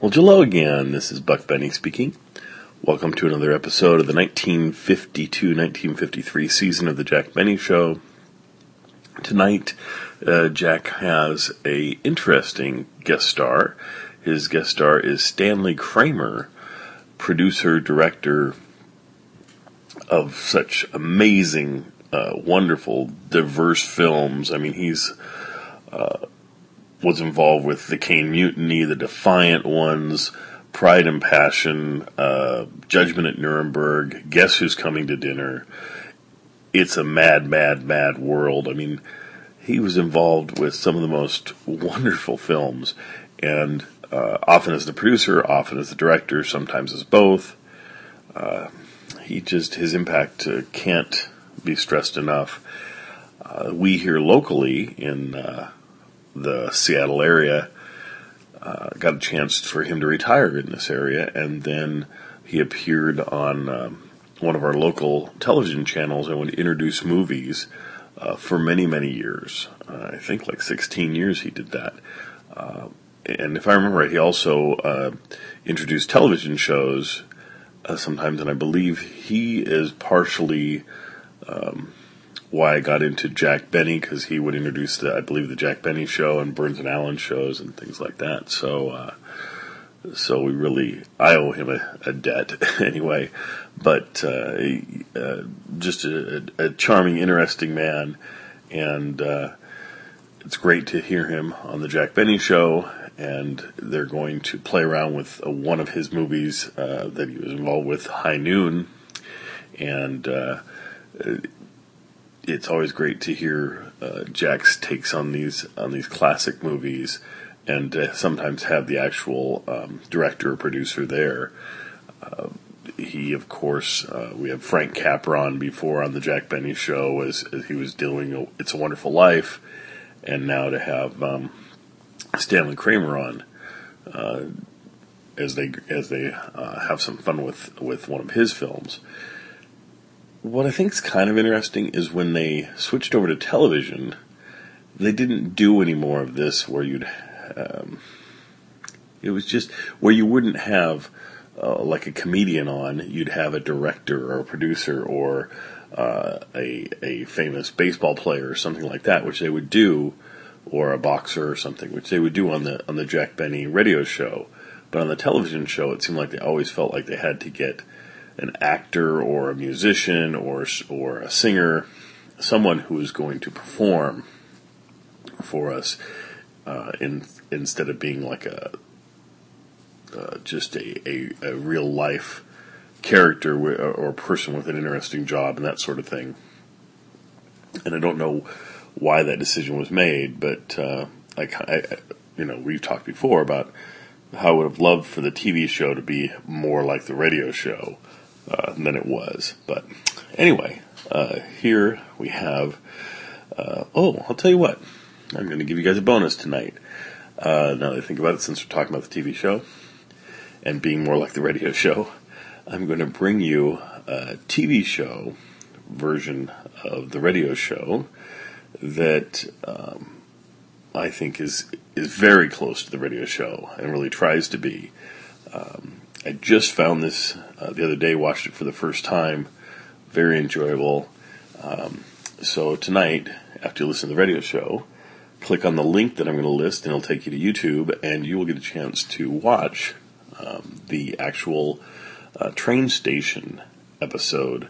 Well, hello again. This is Buck Benny speaking. Welcome to another episode of the 1952-1953 season of the Jack Benny Show. Tonight, uh, Jack has a interesting guest star. His guest star is Stanley Kramer, producer director of such amazing, uh, wonderful, diverse films. I mean, he's uh, was involved with the Caine Mutiny, the Defiant Ones, Pride and Passion, uh, Judgment at Nuremberg, Guess Who's Coming to Dinner. It's a mad, mad, mad world. I mean, he was involved with some of the most wonderful films, and uh, often as the producer, often as the director, sometimes as both. Uh, he just his impact uh, can't be stressed enough. Uh, we here locally in uh, the Seattle area, uh, got a chance for him to retire in this area, and then he appeared on um, one of our local television channels and would introduce movies uh, for many, many years. Uh, I think like 16 years he did that. Uh, and if I remember right, he also uh, introduced television shows uh, sometimes, and I believe he is partially. Um, why I got into Jack Benny because he would introduce the, I believe, the Jack Benny show and Burns and Allen shows and things like that. So, uh, so we really, I owe him a, a debt anyway. But uh, uh, just a, a, charming, interesting man, and uh, it's great to hear him on the Jack Benny show. And they're going to play around with uh, one of his movies uh, that he was involved with, High Noon, and it's always great to hear uh, Jack's takes on these on these classic movies, and uh, sometimes have the actual um, director or producer there. Uh, he, of course, uh, we have Frank Capra on before on the Jack Benny show as, as he was doing a, "It's a Wonderful Life," and now to have um, Stanley Kramer on uh, as they as they uh, have some fun with with one of his films what I think is kind of interesting is when they switched over to television, they didn't do any more of this where you'd. Um, it was just where you wouldn't have uh, like a comedian on, you'd have a director or a producer or uh, a a famous baseball player or something like that, which they would do, or a boxer or something, which they would do on the on the Jack Benny radio show. But on the television show, it seemed like they always felt like they had to get an actor or a musician or or a singer, someone who is going to perform for us, uh, in instead of being like a uh, just a, a, a, real life character or person with an interesting job and that sort of thing. And I don't know why that decision was made, but uh, I, I, you know, we've talked before about how I would have loved for the TV show to be more like the radio show uh, than it was. But anyway, uh, here we have. Uh, oh, I'll tell you what. I'm going to give you guys a bonus tonight. Uh, now that I think about it, since we're talking about the TV show and being more like the radio show, I'm going to bring you a TV show version of the radio show that um, I think is is very close to the radio show and really tries to be. Um, I just found this uh, the other day, watched it for the first time. Very enjoyable. Um, so tonight, after you listen to the radio show, click on the link that I'm going to list, and it'll take you to YouTube, and you will get a chance to watch um, the actual uh, train station episode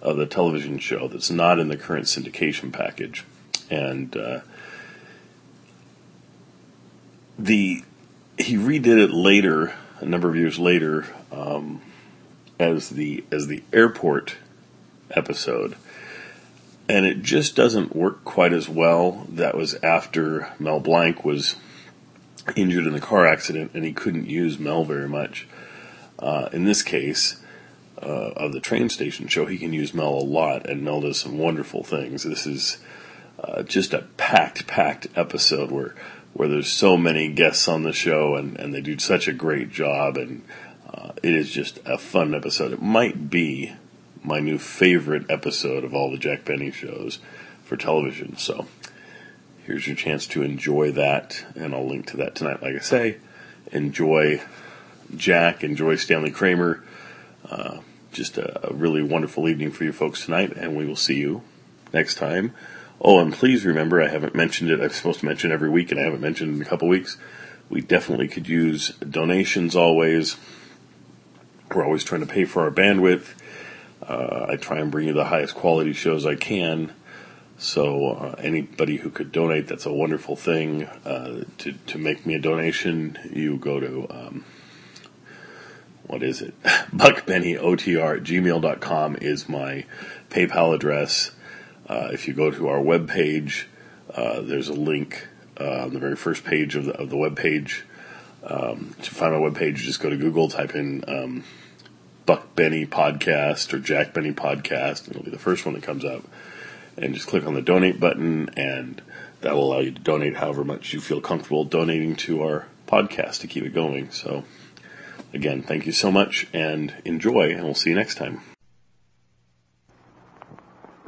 of the television show that's not in the current syndication package. And uh, the he redid it later a number of years later um, as the as the airport episode, and it just doesn't work quite as well. That was after Mel Blanc was injured in the car accident, and he couldn't use Mel very much. Uh, in this case, uh, of the train station show, he can use Mel a lot, and Mel does some wonderful things. This is uh, just a packed, packed episode where where there's so many guests on the show and, and they do such a great job and uh, it is just a fun episode. It might be my new favorite episode of all the Jack Benny shows for television. So here's your chance to enjoy that, and I'll link to that tonight. Like I say, enjoy Jack, enjoy Stanley Kramer. Uh, just a, a really wonderful evening for you folks tonight, and we will see you next time. Oh, and please remember, I haven't mentioned it. I'm supposed to mention every week, and I haven't mentioned in a couple weeks. We definitely could use donations always. We're always trying to pay for our bandwidth. Uh, I try and bring you the highest quality shows I can. So uh, anybody who could donate, that's a wonderful thing. Uh, to to make me a donation, you go to um, what is it? BuckBennyOTR at gmail.com is my PayPal address. Uh, if you go to our webpage, uh, there's a link uh, on the very first page of the, of the web page. Um, to find my webpage, just go to Google, type in um, Buck Benny Podcast or Jack Benny Podcast, and it'll be the first one that comes up. And just click on the donate button, and that will allow you to donate however much you feel comfortable donating to our podcast to keep it going. So, again, thank you so much and enjoy, and we'll see you next time.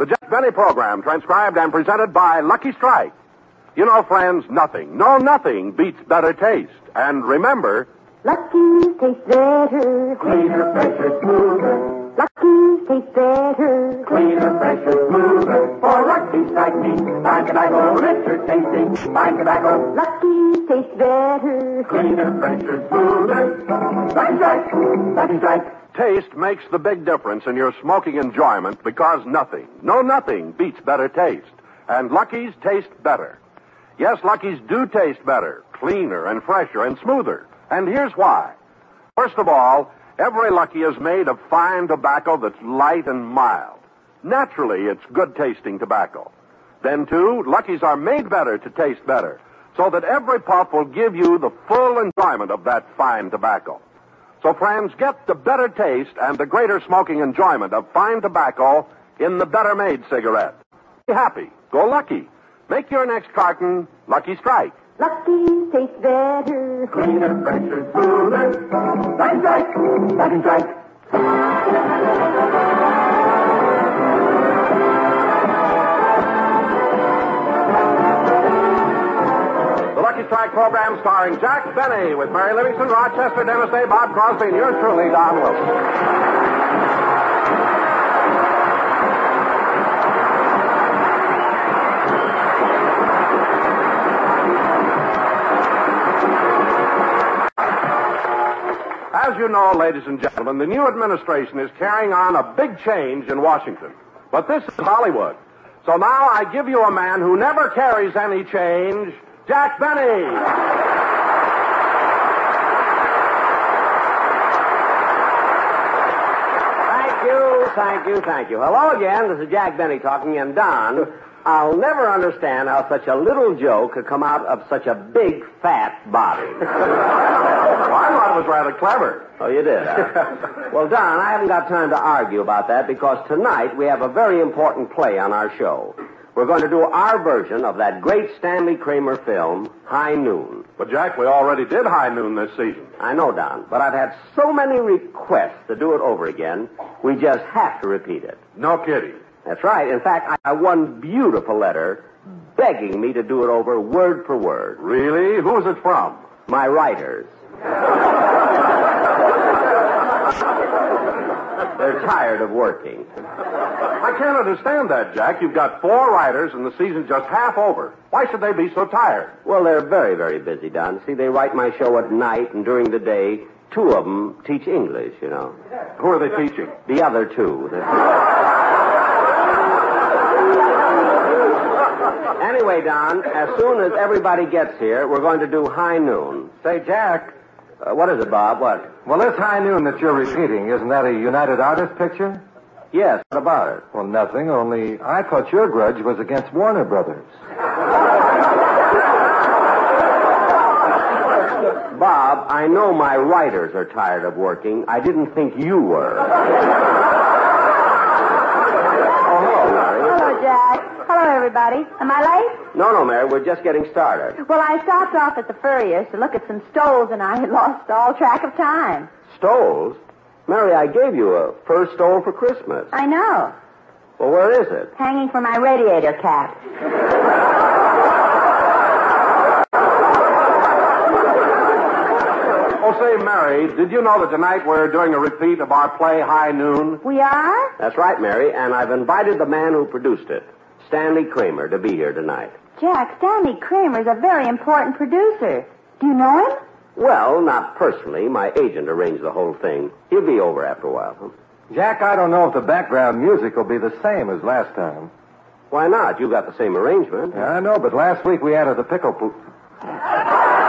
The Jack Benny program, transcribed and presented by Lucky Strike. You know, friends, nothing, no nothing beats better taste. And remember, Lucky taste better. Cleaner, fresher, smoother. Lucky taste better. Cleaner, fresher, smoother. For Lucky Strike me, fine tobacco, richer tasting, fine tobacco. Lucky taste better. Cleaner, fresher, smoother. Lucky Strike, Lucky Strike. taste makes the big difference in your smoking enjoyment because nothing, no nothing beats better taste. And Lucky's taste better. Yes, Lucky's do taste better, cleaner and fresher and smoother. And here's why. First of all, every Lucky is made of fine tobacco that's light and mild. Naturally, it's good tasting tobacco. Then, too, Luckies are made better to taste better, so that every puff will give you the full enjoyment of that fine tobacco. So, friends, get the better taste and the greater smoking enjoyment of fine tobacco in the better made cigarette. Be happy. Go lucky. Make your next carton Lucky Strike. Lucky tastes better. Cleaner, fresher, smoother. Lucky Strike, Lucky Strike. The Lucky Strike program starring Jack Benny with Mary Livingstone, Rochester, Dennis Day, Bob Crosby, and yours truly, Don Wilson. As you know, ladies and gentlemen, the new administration is carrying on a big change in Washington. But this is Hollywood. So now I give you a man who never carries any change, Jack Benny. Thank you, thank you, thank you. Hello again. This is Jack Benny talking, and Don, I'll never understand how such a little joke could come out of such a big, fat body. Well, I thought it was rather clever. Oh, you did? huh? well, Don, I haven't got time to argue about that because tonight we have a very important play on our show. We're going to do our version of that great Stanley Kramer film, High Noon. But, Jack, we already did High Noon this season. I know, Don, but I've had so many requests to do it over again, we just have to repeat it. No kidding. That's right. In fact, I have one beautiful letter begging me to do it over word for word. Really? Who's it from? My writers. They're tired of working. I can't understand that, Jack. You've got four writers and the season's just half over. Why should they be so tired? Well, they're very, very busy, Don. See, they write my show at night and during the day. Two of them teach English, you know. Who are they teaching? The other two. anyway, Don, as soon as everybody gets here, we're going to do high noon. Say, Jack, Uh, what is it, Bob? What? well, this high noon that you're repeating, isn't that a United Artists picture? Yes, what about it? Well, nothing, only I thought your grudge was against Warner Brothers. Bob, I know my writers are tired of working. I didn't think you were. oh, hello, Hello, everybody. Am I late? No, no, Mary, we're just getting started. Well, I stopped off at the Furrier's to look at some stoles, and I lost all track of time. Stoles? Mary, I gave you a fur stole for Christmas. I know. Well, where is it? Hanging from my radiator cap. Oh, say, Mary, did you know that tonight we're doing a repeat of our play High Noon? We are? That's right, Mary, and I've invited the man who produced it, Stanley Kramer, to be here tonight. Jack, Stanley Kramer's a very important producer. Do you know him? Well, not personally. My agent arranged the whole thing. He'll be over after a while. Huh? Jack, I don't know if the background music will be the same as last time. Why not? You got the same arrangement. Yeah, I know, but last week we added the pickle poop.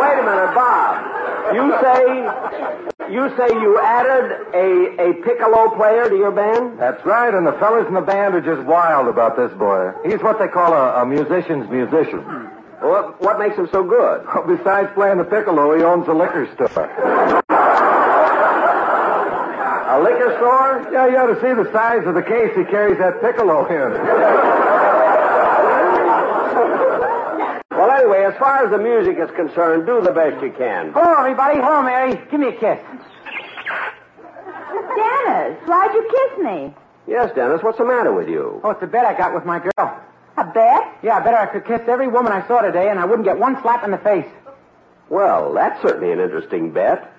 Wait a minute, Bob. You say you say you added a a piccolo player to your band? That's right, and the fellas in the band are just wild about this boy. He's what they call a, a musician's musician. Hmm. What what makes him so good? Besides playing the piccolo, he owns a liquor store. A liquor store? Yeah, you ought to see the size of the case he carries that piccolo in. Well, anyway, as far as the music is concerned, do the best you can. Hello, everybody. Hello, Mary. Give me a kiss. Dennis, why'd you kiss me? Yes, Dennis. What's the matter with you? Oh, it's a bet I got with my girl. A bet? Yeah, I bet I could kiss every woman I saw today, and I wouldn't get one slap in the face. Well, that's certainly an interesting bet.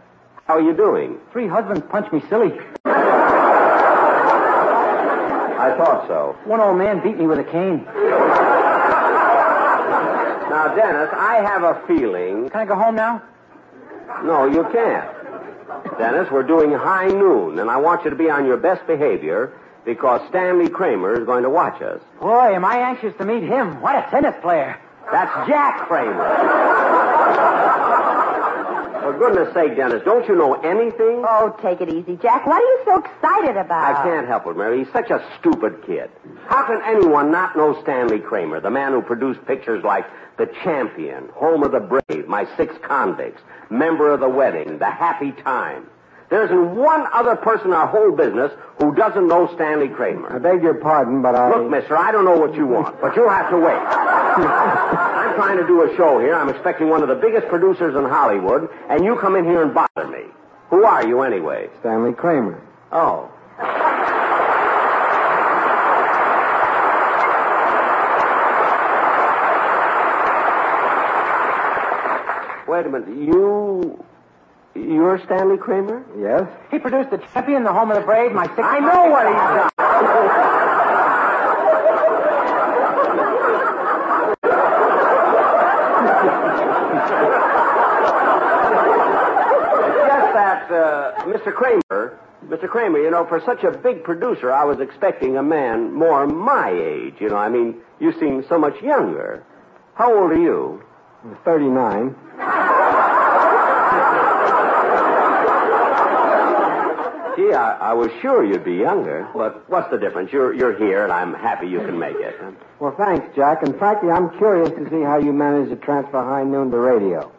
How are you doing? Three husbands punched me silly. I thought so. One old man beat me with a cane. Now, Dennis, I have a feeling. Can I go home now? No, you can't. Dennis, we're doing high noon, and I want you to be on your best behavior because Stanley Kramer is going to watch us. Boy, am I anxious to meet him. What a tennis player. That's Jack Kramer. For goodness sake, Dennis, don't you know anything? Oh, take it easy, Jack. What are you so excited about? I can't help it, Mary. He's such a stupid kid. How can anyone not know Stanley Kramer, the man who produced pictures like The Champion, Home of the Brave, My Six Convicts, Member of the Wedding, The Happy Time? There isn't one other person in our whole business who doesn't know Stanley Kramer. I beg your pardon, but I. Look, mister, I don't know what you want, but you'll have to wait. I'm trying to do a show here. I'm expecting one of the biggest producers in Hollywood, and you come in here and bother me. Who are you, anyway? Stanley Kramer. Oh. Wait a minute. You. You're Stanley Kramer? Yes? He produced The Champion, The Home of the Brave, My Six... I know what he's done. It's just that, uh, Mr. Kramer, Mr. Kramer, you know, for such a big producer, I was expecting a man more my age. You know, I mean, you seem so much younger. How old are you? 39. Gee, I, I was sure you'd be younger. But what's the difference? You're you're here, and I'm happy you can make it. Well, thanks, Jack. And frankly, I'm curious to see how you managed to transfer high noon to radio.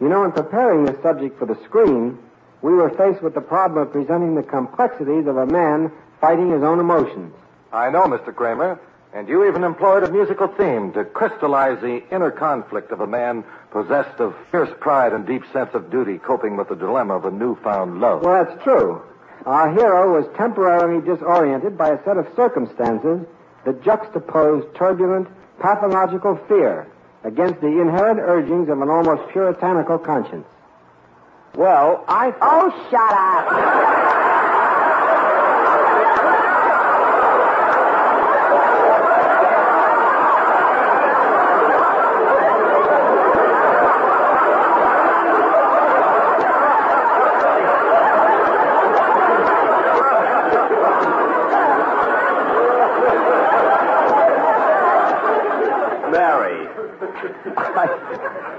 You know, in preparing this subject for the screen, we were faced with the problem of presenting the complexities of a man fighting his own emotions. I know, Mr. Kramer. And you even employed a musical theme to crystallize the inner conflict of a man possessed of fierce pride and deep sense of duty, coping with the dilemma of a newfound love. Well, that's true. Our hero was temporarily disoriented by a set of circumstances that juxtaposed turbulent, pathological fear against the inherent urgings of an almost puritanical conscience. Well, I Oh, shut up. Mary. I,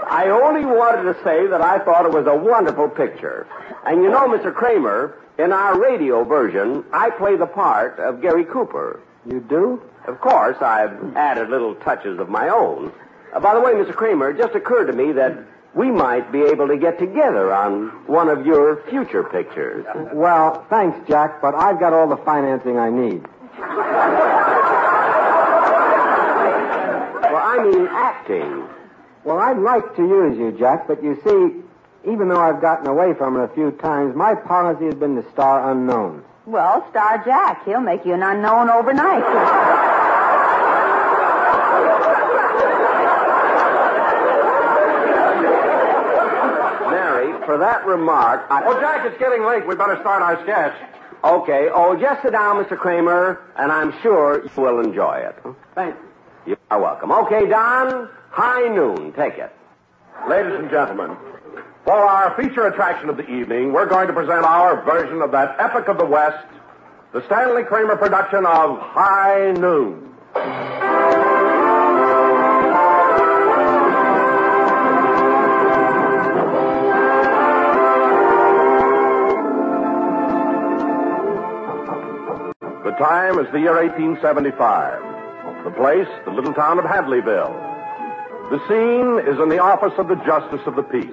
I only wanted to say that I thought it was a wonderful picture. And you know, Mr. Kramer, in our radio version, I play the part of Gary Cooper. You do? Of course, I've added little touches of my own. Uh, by the way, Mr. Kramer, it just occurred to me that we might be able to get together on one of your future pictures. Well, thanks, Jack, but I've got all the financing I need. Well, I mean acting. Well, I'd like to use you, Jack, but you see, even though I've gotten away from it a few times, my policy has been to star unknown. Well, star Jack. He'll make you an unknown overnight. Mary, for that remark, I... Oh, Jack, it's getting late. We better start our sketch. Okay. Oh, just sit down, Mr. Kramer, and I'm sure you will enjoy it. Thank you. You are welcome. Okay, Don, high noon. Take it. Ladies and gentlemen, for our feature attraction of the evening, we're going to present our version of that epic of the West, the Stanley Kramer production of High Noon. The time is the year 1875. The place, the little town of Hadleyville. The scene is in the office of the Justice of the Peace.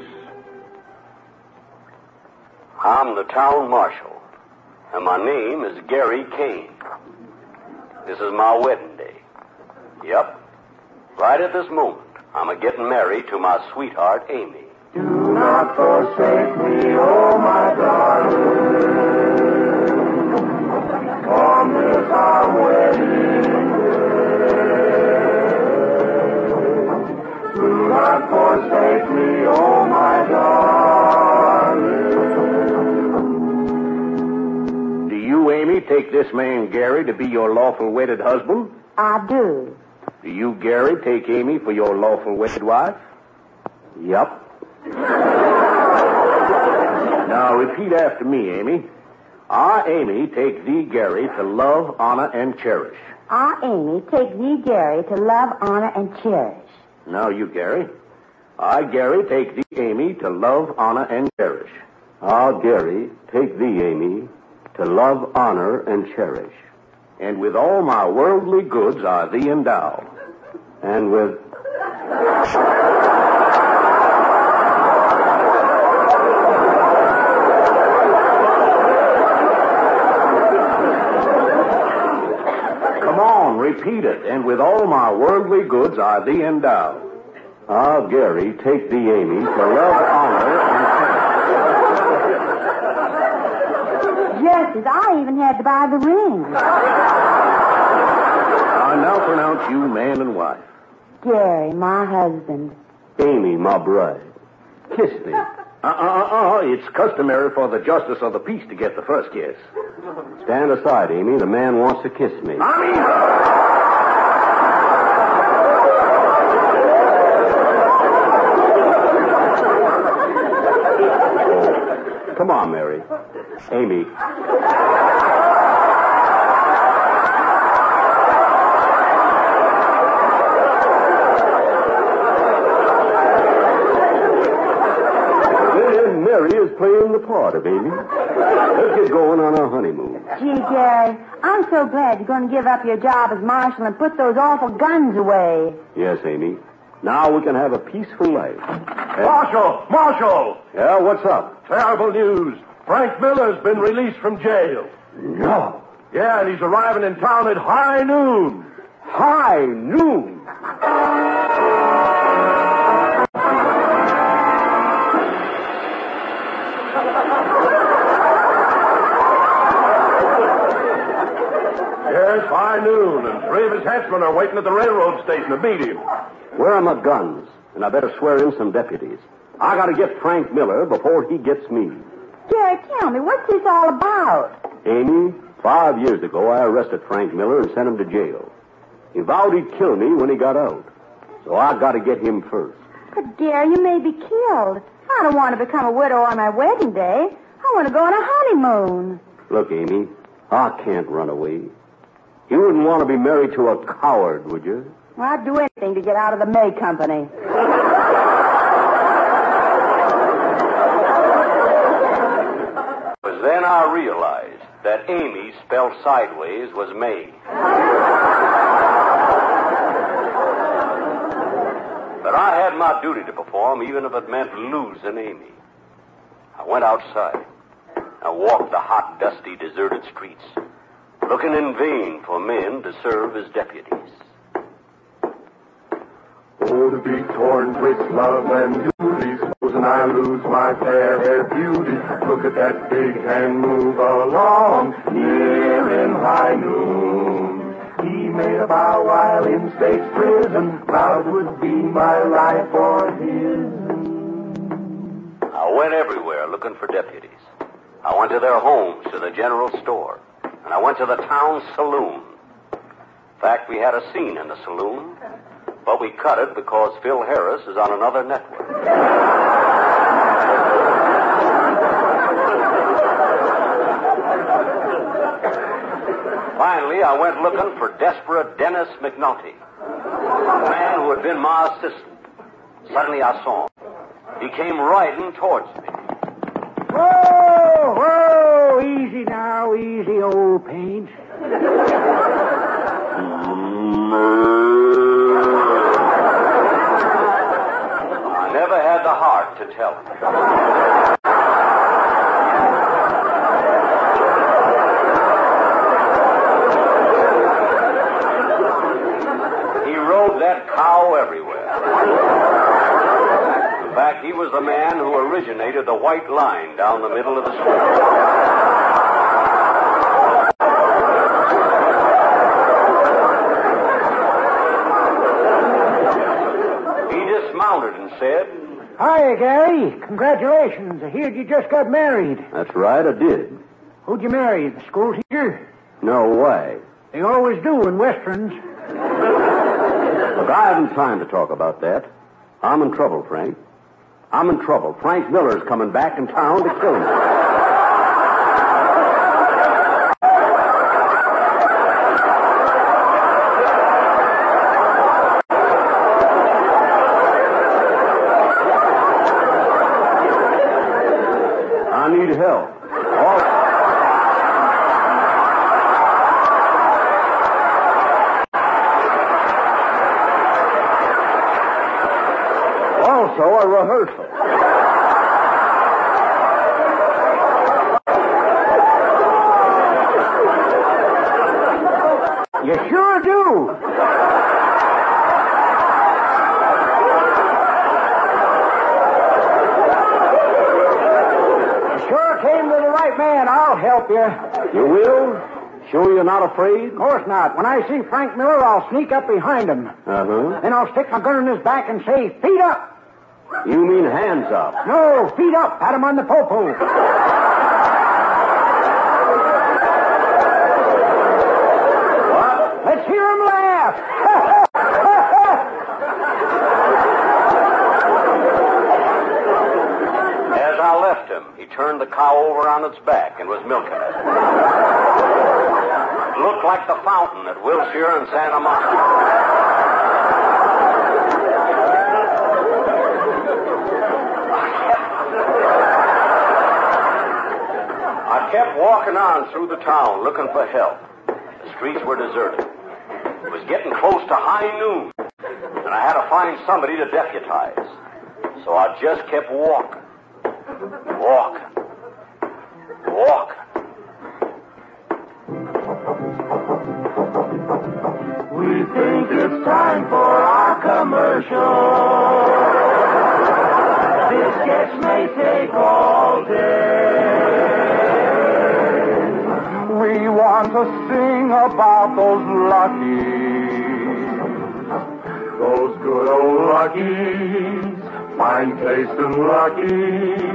I'm the town marshal, and my name is Gary Kane. This is my wedding day. Yep. Right at this moment, I'm a getting married to my sweetheart, Amy. Do not forsake me, oh my darling. On this our wedding forsake me, oh my darling. Do you, Amy, take this man Gary to be your lawful wedded husband? I do. Do you, Gary, take Amy for your lawful wedded wife? Yup. now repeat after me, Amy. I, Amy, take thee, Gary, to love, honor, and cherish. I, Amy, take thee, Gary, to love, honor, and cherish. Now you, Gary. I, Gary, take thee, Amy, to love, honor, and cherish. I, Gary, take thee, Amy, to love, honor, and cherish. And with all my worldly goods I thee endow. And with Come on, repeat it. And with all my worldly goods I thee endow. Ah, Gary, take thee, Amy, to love, honor, and Justice, I even had to buy the ring. I now pronounce you man and wife. Gary, my husband. Amy, my bride. Kiss me. Uh-uh-uh. It's customary for the justice of the peace to get the first kiss. Stand aside, Amy. The man wants to kiss me. I mean... Come on, Mary. Amy. Then Mary is playing the part of Amy. Let's get going on our honeymoon. Gee, Gary, I'm so glad you're going to give up your job as marshal and put those awful guns away. Yes, Amy. Now we can have a peaceful life. And- Marshal! Marshal! Yeah, what's up? Terrible news. Frank Miller's been released from jail. No. Yeah, and he's arriving in town at high noon. High noon. Yes, high noon, and three of his henchmen are waiting at the railroad station to meet him. Where are my guns? And I better swear in some deputies. I gotta get Frank Miller before he gets me. Gary, tell me, what's this all about? Amy, five years ago I arrested Frank Miller and sent him to jail. He vowed he'd kill me when he got out. So I gotta get him first. But, Gary, you may be killed. I don't want to become a widow on my wedding day. I want to go on a honeymoon. Look, Amy, I can't run away. You wouldn't want to be married to a coward, would you? Well, I'd do anything to get out of the May Company. It was then I realized that Amy spelled sideways was May. But I had my duty to perform, even if it meant losing Amy. I went outside. I walked the hot, dusty, deserted streets, looking in vain for men to serve as deputies. Oh, to be torn with love and duties, frozen I lose my fair hair beauty. Look at that big hand move along, near in high noon. He made a vow while in state's prison, vowed would be my life or his. I went everywhere looking for deputies. I went to their homes, to the general store, and I went to the town saloon. In fact, we had a scene in the saloon, but we cut it because Phil Harris is on another network. Finally, I went looking for desperate Dennis McNulty, a man who had been my assistant. Suddenly I saw him. He came riding towards me. Whoa, whoa, easy now, easy, old paint. I never had the heart to tell him. That cow everywhere. In fact, he was the man who originated the white line down the middle of the street. He dismounted and said, Hi, Gary. Congratulations. I heard you just got married. That's right, I did. Who'd you marry? The school teacher? No way. They always do in westerns. Look, I haven't time to talk about that. I'm in trouble, Frank. I'm in trouble. Frank Miller's coming back in town to kill me. I need help. All... Also, a rehearsal. You sure do. You sure came to the right man. You. You will? Sure you're not afraid? Of course not. When I see Frank Miller, I'll sneak up behind him. Uh-huh. Then I'll stick my gun in his back and say, feet up. You mean hands up. No, feet up. Pat him on the popo. What? Let's hear him laugh. As I left him, he turned the cow over on its back and was milking looked like the fountain at Wilshire and Santa Monica. I kept walking on through the town looking for help. The streets were deserted. It was getting close to high noon, and I had to find somebody to deputize. So I just kept. Walking. Think it's time for our commercial. This sketch may take all day. We want to sing about those luckies. Those good old luckies. Fine taste in luckies.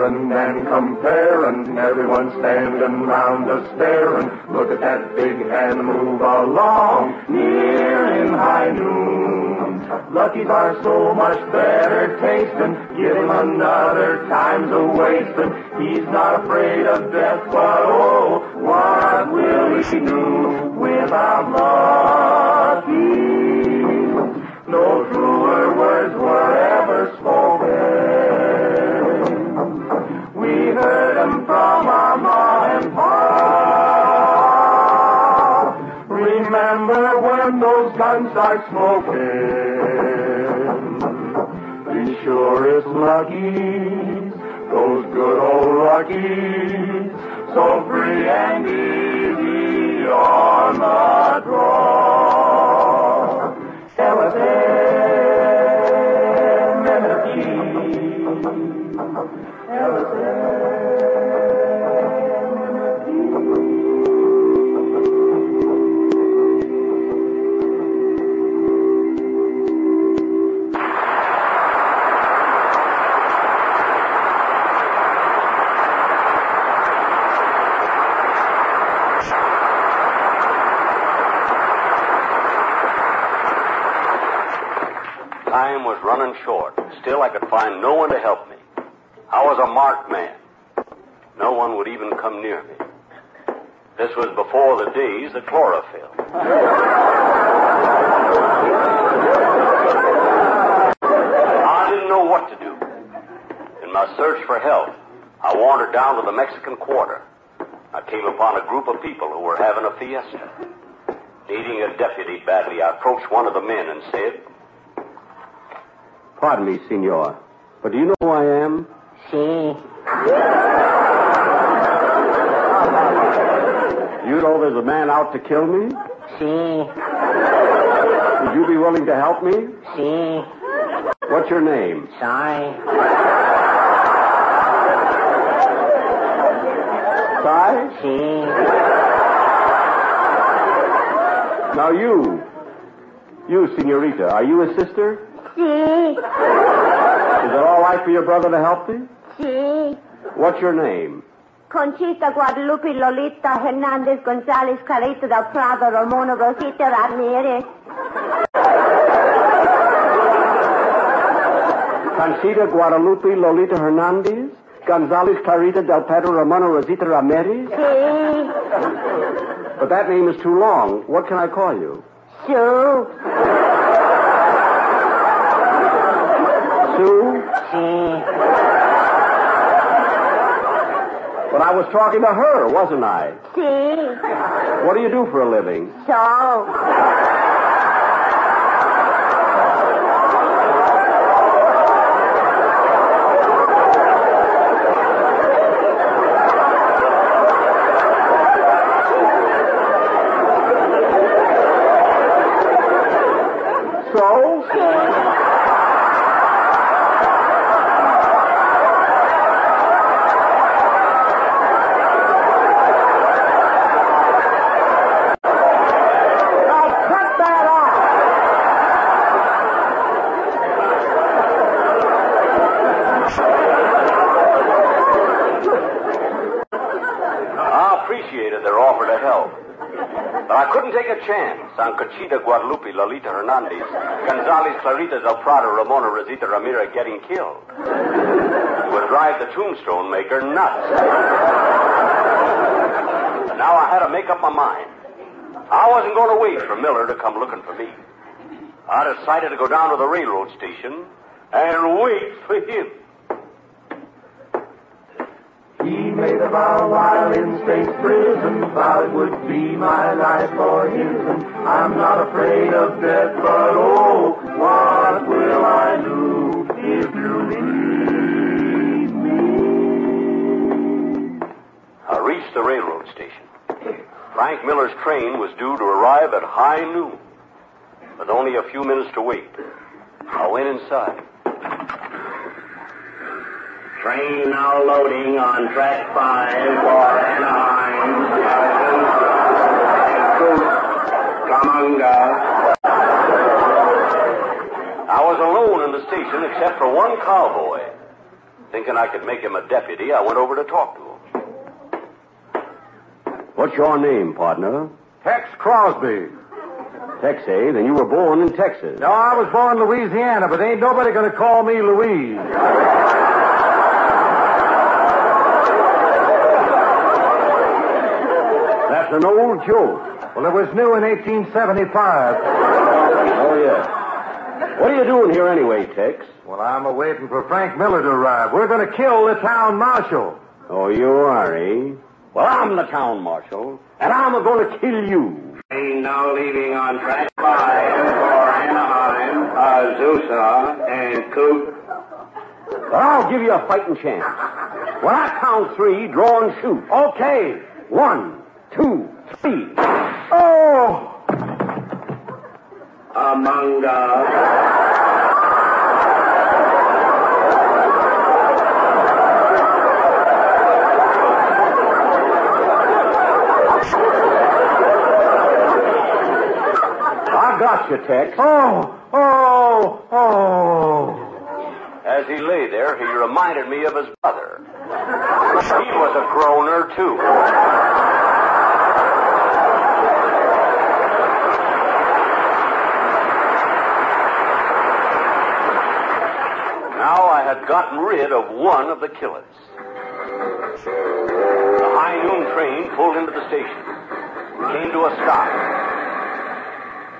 Tearing and comparing. Everyone's standing round us staring. Look at that big hand move along. Near in high noon. Luckies are so much better tasting. Give him another time's a wasting. He's not afraid of death, but oh, what will he do without Lucky? No guns start smoking? Be sure it's lucky, those good old Lucky's, so free and easy on the draw. LSM Energy. Time short. Still, I could find no one to help me. I was a marked man. No one would even come near me. This was before the days of chlorophyll. I didn't know what to do. In my search for help, I wandered down to the Mexican Quarter. I came upon a group of people who were having a fiesta. Needing a deputy badly, I approached one of the men and said, Pardon me, senor, but do you know who I am? See? You know there's a man out to kill me? See? Would you be willing to help me? See? What's your name? Sorry. Sy? See? Now you. You, senorita, are you a sister? Is it all right for your brother to help me? sí. What's your name? Conchita Guadalupe Lolita Hernandez Gonzalez Carita del Prado Ramona Rosita Ramirez. Conchita Guadalupe Lolita Hernandez? Gonzalez Clarita del Pedro Ramona Rosita Ramirez? But that name is too long. What can I call you? Sue. See? But I was talking to her, wasn't I? Sí, What do you do for a living? sew. Sew? Now cut that off! I appreciated their offer to help. But I couldn't take a on Conchita Guadalupe Lolita Hernandez, Gonzalez Clarita del Prado Ramona Rosita Ramirez getting killed. Would drive the tombstone maker nuts. Now I had to make up my mind. I wasn't going to wait for Miller to come looking for me. I decided to go down to the railroad station and wait for him. He made a vow while in state prison, vowed would be my life for his, and I'm not afraid of death, but oh, what will I do if you leave me? Uh, I reached the railroad station. Frank Miller's train was due to arrive at high noon. With only a few minutes to wait, I went inside. Train now loading on track five for Anaheim. Kamanga. I was alone in the station except for one cowboy. Thinking I could make him a deputy, I went over to talk to him. What's your name, partner? Tex Crosby. Tex, eh? Then you were born in Texas. No, I was born in Louisiana, but ain't nobody going to call me Louise. That's an old joke. Well, it was new in 1875. Oh, yes. What are you doing here anyway, Tex? Well, I'm a waiting for Frank Miller to arrive. We're going to kill the town marshal. Oh, you are, eh? Well, I'm the town marshal, and I'm going to kill you. Train now leaving on track five for Anaheim, Azusa, and Coop. But I'll give you a fighting chance. When I count three, draw and shoot. Okay. One, two, three. Oh! Among us. I got you, Tex. Oh! Oh! Oh! As he lay there, he reminded me of his brother. He was a groaner, too. Now I had gotten rid of one of the killers. The high noon train pulled into the station, came to a stop.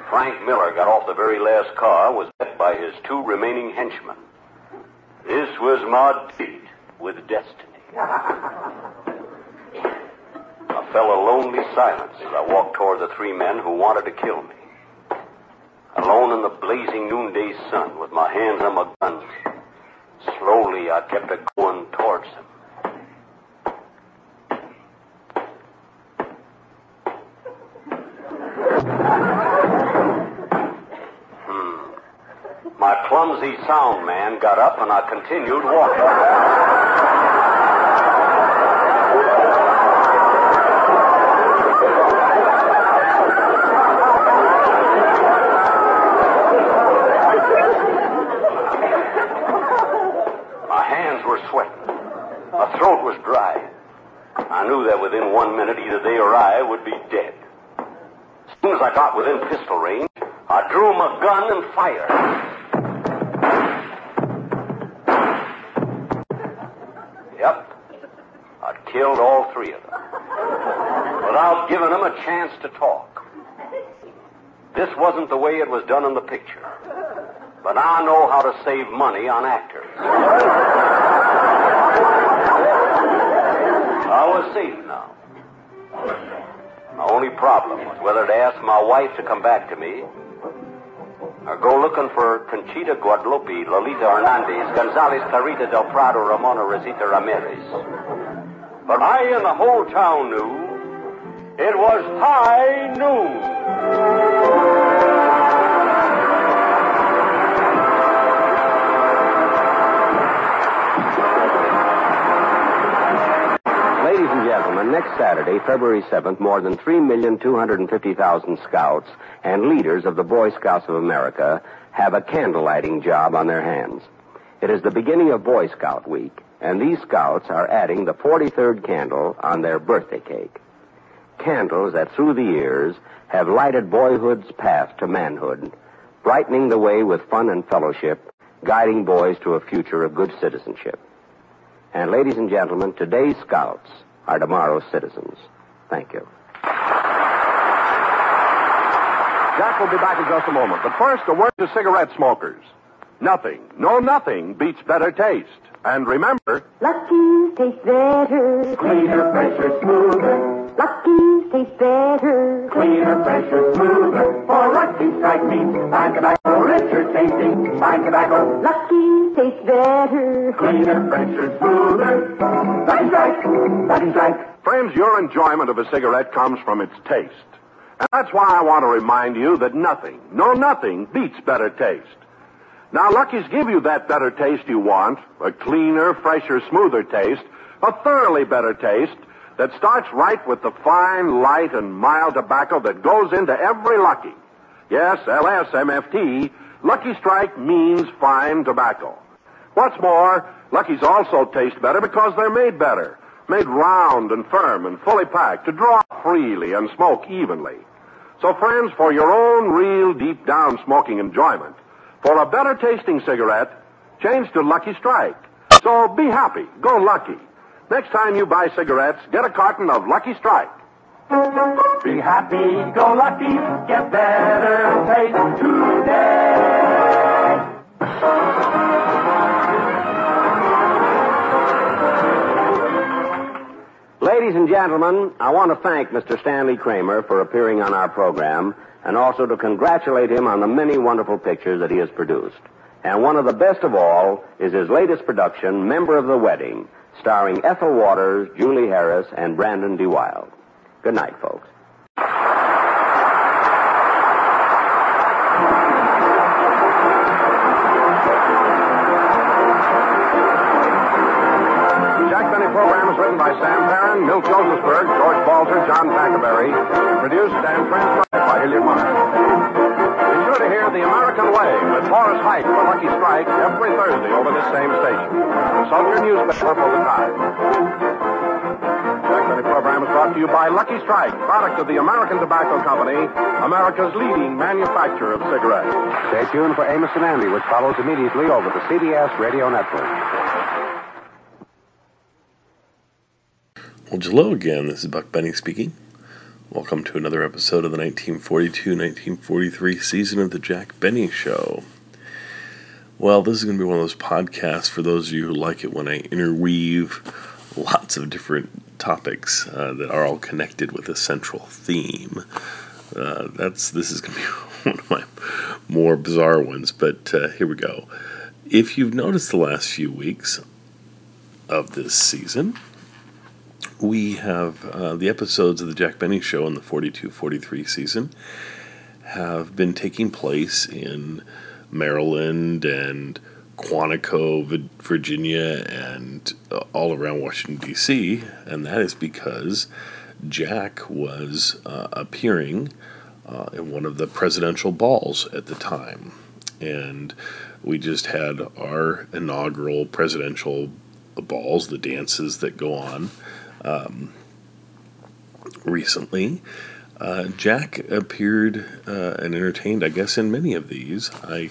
Frank Miller got off the very last car was met by his two remaining henchmen. This was my date with destiny. I fell a lonely silence as I walked toward the three men who wanted to kill me. Alone in the blazing noonday sun with my hands on my guns, slowly I kept a going towards them. Hmm. My clumsy sound man got up and I continued walking. My hands were sweating. My throat was dry. I knew that within one minute either they or I would be dead. As soon as I got within pistol range, I drew my gun and fired. Yep. I'd killed all three of them. Without giving them a chance to talk. This wasn't the way it was done in the picture. But I know how to save money on actors. I was safe now. My only problem was whether to ask my wife to come back to me or go looking for Conchita Guadalupe, Lolita Hernandez, Gonzalez Clarita del Prado, Ramona Rosita Ramirez. But I and the whole town knew it was high noon. Gentlemen, next Saturday, February 7th, more than 3,250,000 scouts and leaders of the Boy Scouts of America have a candlelighting job on their hands. It is the beginning of Boy Scout Week, and these scouts are adding the 43rd candle on their birthday cake. Candles that through the years have lighted boyhood's path to manhood, brightening the way with fun and fellowship, guiding boys to a future of good citizenship. And ladies and gentlemen, today's scouts are tomorrow's citizens. Thank you. Jack will be back in just a moment. But first, a word to cigarette smokers. Nothing, no nothing beats better taste. And remember, Lucky's taste better. Cleaner, fresher, smoother. Lucky's taste better. Cleaner, fresher, smoother. For Lucky Strike means fine tobacco, richer tasting, fine tobacco. Lucky's taste better. Cleaner, fresher, smoother. Lucky Strike, Lucky Strike. friends, your enjoyment of a cigarette comes from its taste. And that's why I want to remind you that nothing, no nothing, beats better taste. Now, Lucky's give you that better taste you want, a cleaner, fresher, smoother taste, a thoroughly better taste that starts right with the fine, light, and mild tobacco that goes into every Lucky. Yes, LSMFT, Lucky Strike means fine tobacco. What's more, Lucky's also taste better because they're made better. Made round and firm and fully packed to draw freely and smoke evenly. So friends, for your own real deep down smoking enjoyment, for a better tasting cigarette, change to Lucky Strike. So be happy. Go Lucky. Next time you buy cigarettes, get a carton of Lucky Strike. Be happy, go lucky, get better today. Ladies and gentlemen, I want to thank Mr. Stanley Kramer for appearing on our program and also to congratulate him on the many wonderful pictures that he has produced. And one of the best of all is his latest production, Member of the Wedding, starring Ethel Waters, Julie Harris, and Brandon deWilde. Good night, folks. written by Sam Perrin, Milt Josefsberg, George Balzer, John Tackaberry, produced and transcribed by Hilliard Martin. Be hear The American Way with Horace Heidt for Lucky Strike every Thursday over this same station. Consult your newspaper for the time. Jack Benny program is brought to you by Lucky Strike, product of the American Tobacco Company, America's leading manufacturer of cigarettes. Stay tuned for Amos and Andy, which follows immediately over the CBS Radio Network. Well, hello again. This is Buck Benny speaking. Welcome to another episode of the 1942-1943 season of the Jack Benny Show. Well, this is going to be one of those podcasts for those of you who like it when I interweave lots of different topics uh, that are all connected with a central theme. Uh, that's this is going to be one of my more bizarre ones, but uh, here we go. If you've noticed the last few weeks of this season, we have uh, the episodes of the Jack Benny Show in the 42 43 season have been taking place in Maryland and Quantico, Virginia, and uh, all around Washington, D.C., and that is because Jack was uh, appearing uh, in one of the presidential balls at the time. And we just had our inaugural presidential balls, the dances that go on um, recently. Uh, Jack appeared uh, and entertained, I guess, in many of these. I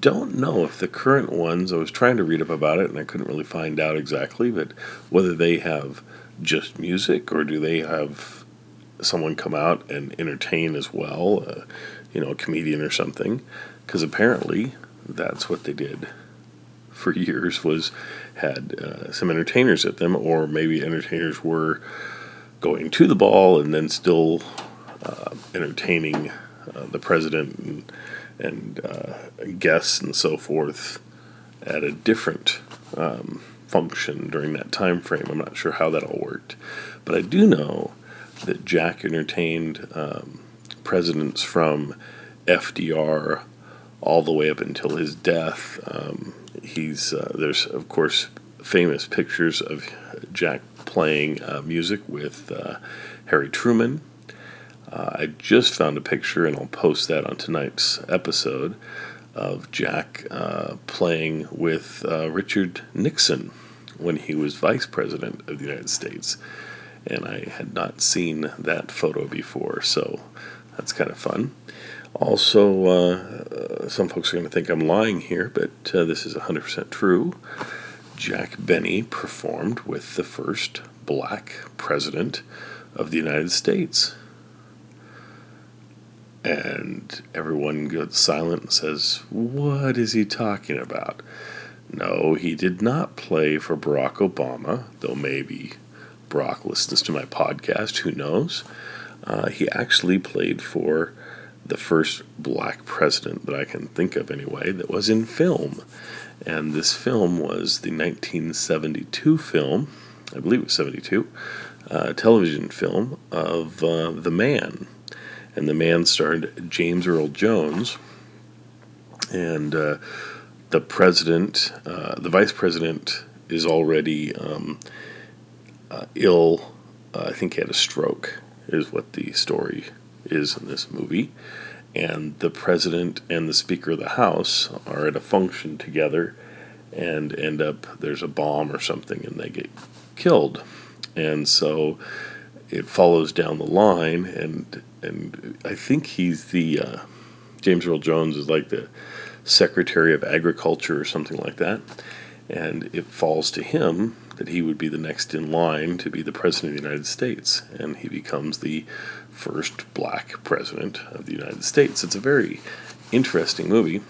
don't know if the current ones, I was trying to read up about it and I couldn't really find out exactly, but whether they have just music or do they have someone come out and entertain as well, uh, you know, a comedian or something, because apparently that's what they did for years was had uh, some entertainers at them, or maybe entertainers were going to the ball and then still uh, entertaining uh, the president and, and uh, guests and so forth at a different um, function during that time frame. I'm not sure how that all worked, but I do know that Jack entertained um, presidents from FDR all the way up until his death. Um, he's uh, there's of course famous pictures of Jack playing uh, music with uh, Harry Truman. Uh, I just found a picture, and I'll post that on tonight's episode of Jack uh, playing with Richard Nixon when he was vice president of the United States. And I had not seen that photo before, so that's kind of fun. Also, uh, some folks are going to think I'm lying here, but uh, this is 100% true. Jack Benny performed with the first black president of the United States. And everyone goes silent and says, What is he talking about? No, he did not play for Barack Obama, though maybe Barack listens to my podcast, who knows? Uh, he actually played for the first black president that I can think of anyway that was in film. And this film was the 1972 film, I believe it was 72, uh, television film of uh, The Man. And The Man starred James Earl Jones. And uh, the president, uh, the vice president, is already um, uh, ill. Uh, I think he had a stroke, is what the story is in this movie. And the president and the Speaker of the House are at a function together and end up, there's a bomb or something, and they get killed. And so it follows down the line, and and I think he's the uh, James Earl Jones is like the Secretary of Agriculture or something like that, and it falls to him that he would be the next in line to be the president of the United States, and he becomes the first black president of the United States. It's a very interesting movie.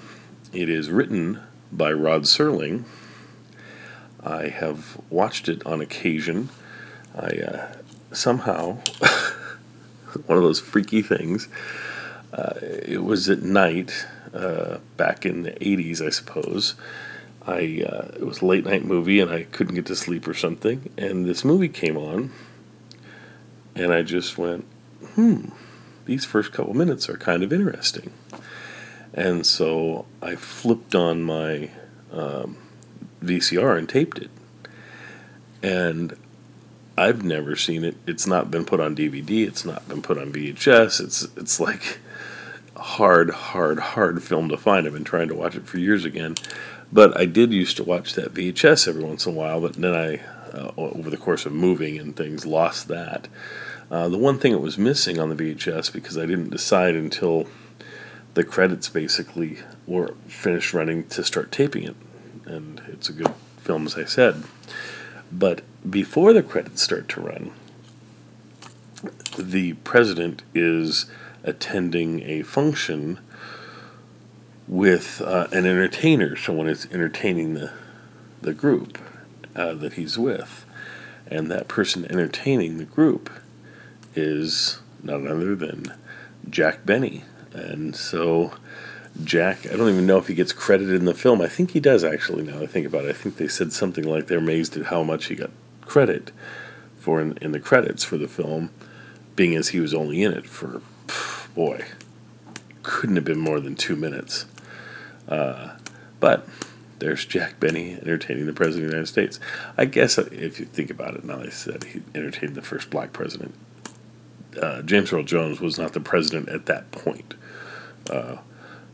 It is written by Rod Serling. I have watched it on occasion. I uh, somehow, one of those freaky things, uh, it was at night uh, back in the 80s, I suppose. I uh, it was a late night movie and I couldn't get to sleep or something, and this movie came on, and I just went, hmm, these first couple minutes are kind of interesting. And so I flipped on my um, VCR and taped it. And I've never seen it. It's not been put on DVD. It's not been put on VHS. It's it's like hard, hard, hard film to find. I've been trying to watch it for years again, but I did used to watch that VHS every once in a while. But then I, uh, over the course of moving and things, lost that. Uh, the one thing it was missing on the VHS because I didn't decide until the credits basically were finished running to start taping it, and it's a good film as I said. But before the credits start to run, the president is attending a function with uh, an entertainer. Someone is entertaining the the group uh, that he's with, and that person entertaining the group is none other than Jack Benny. And so, Jack, I don't even know if he gets credited in the film. I think he does actually. Now I think about it, I think they said something like they're amazed at how much he got credit for in, in the credits for the film, being as he was only in it for, boy, couldn't have been more than two minutes. Uh, but there's Jack Benny entertaining the President of the United States. I guess if you think about it, now they said he entertained the first black president. Uh, James Earl Jones was not the president at that point. Uh,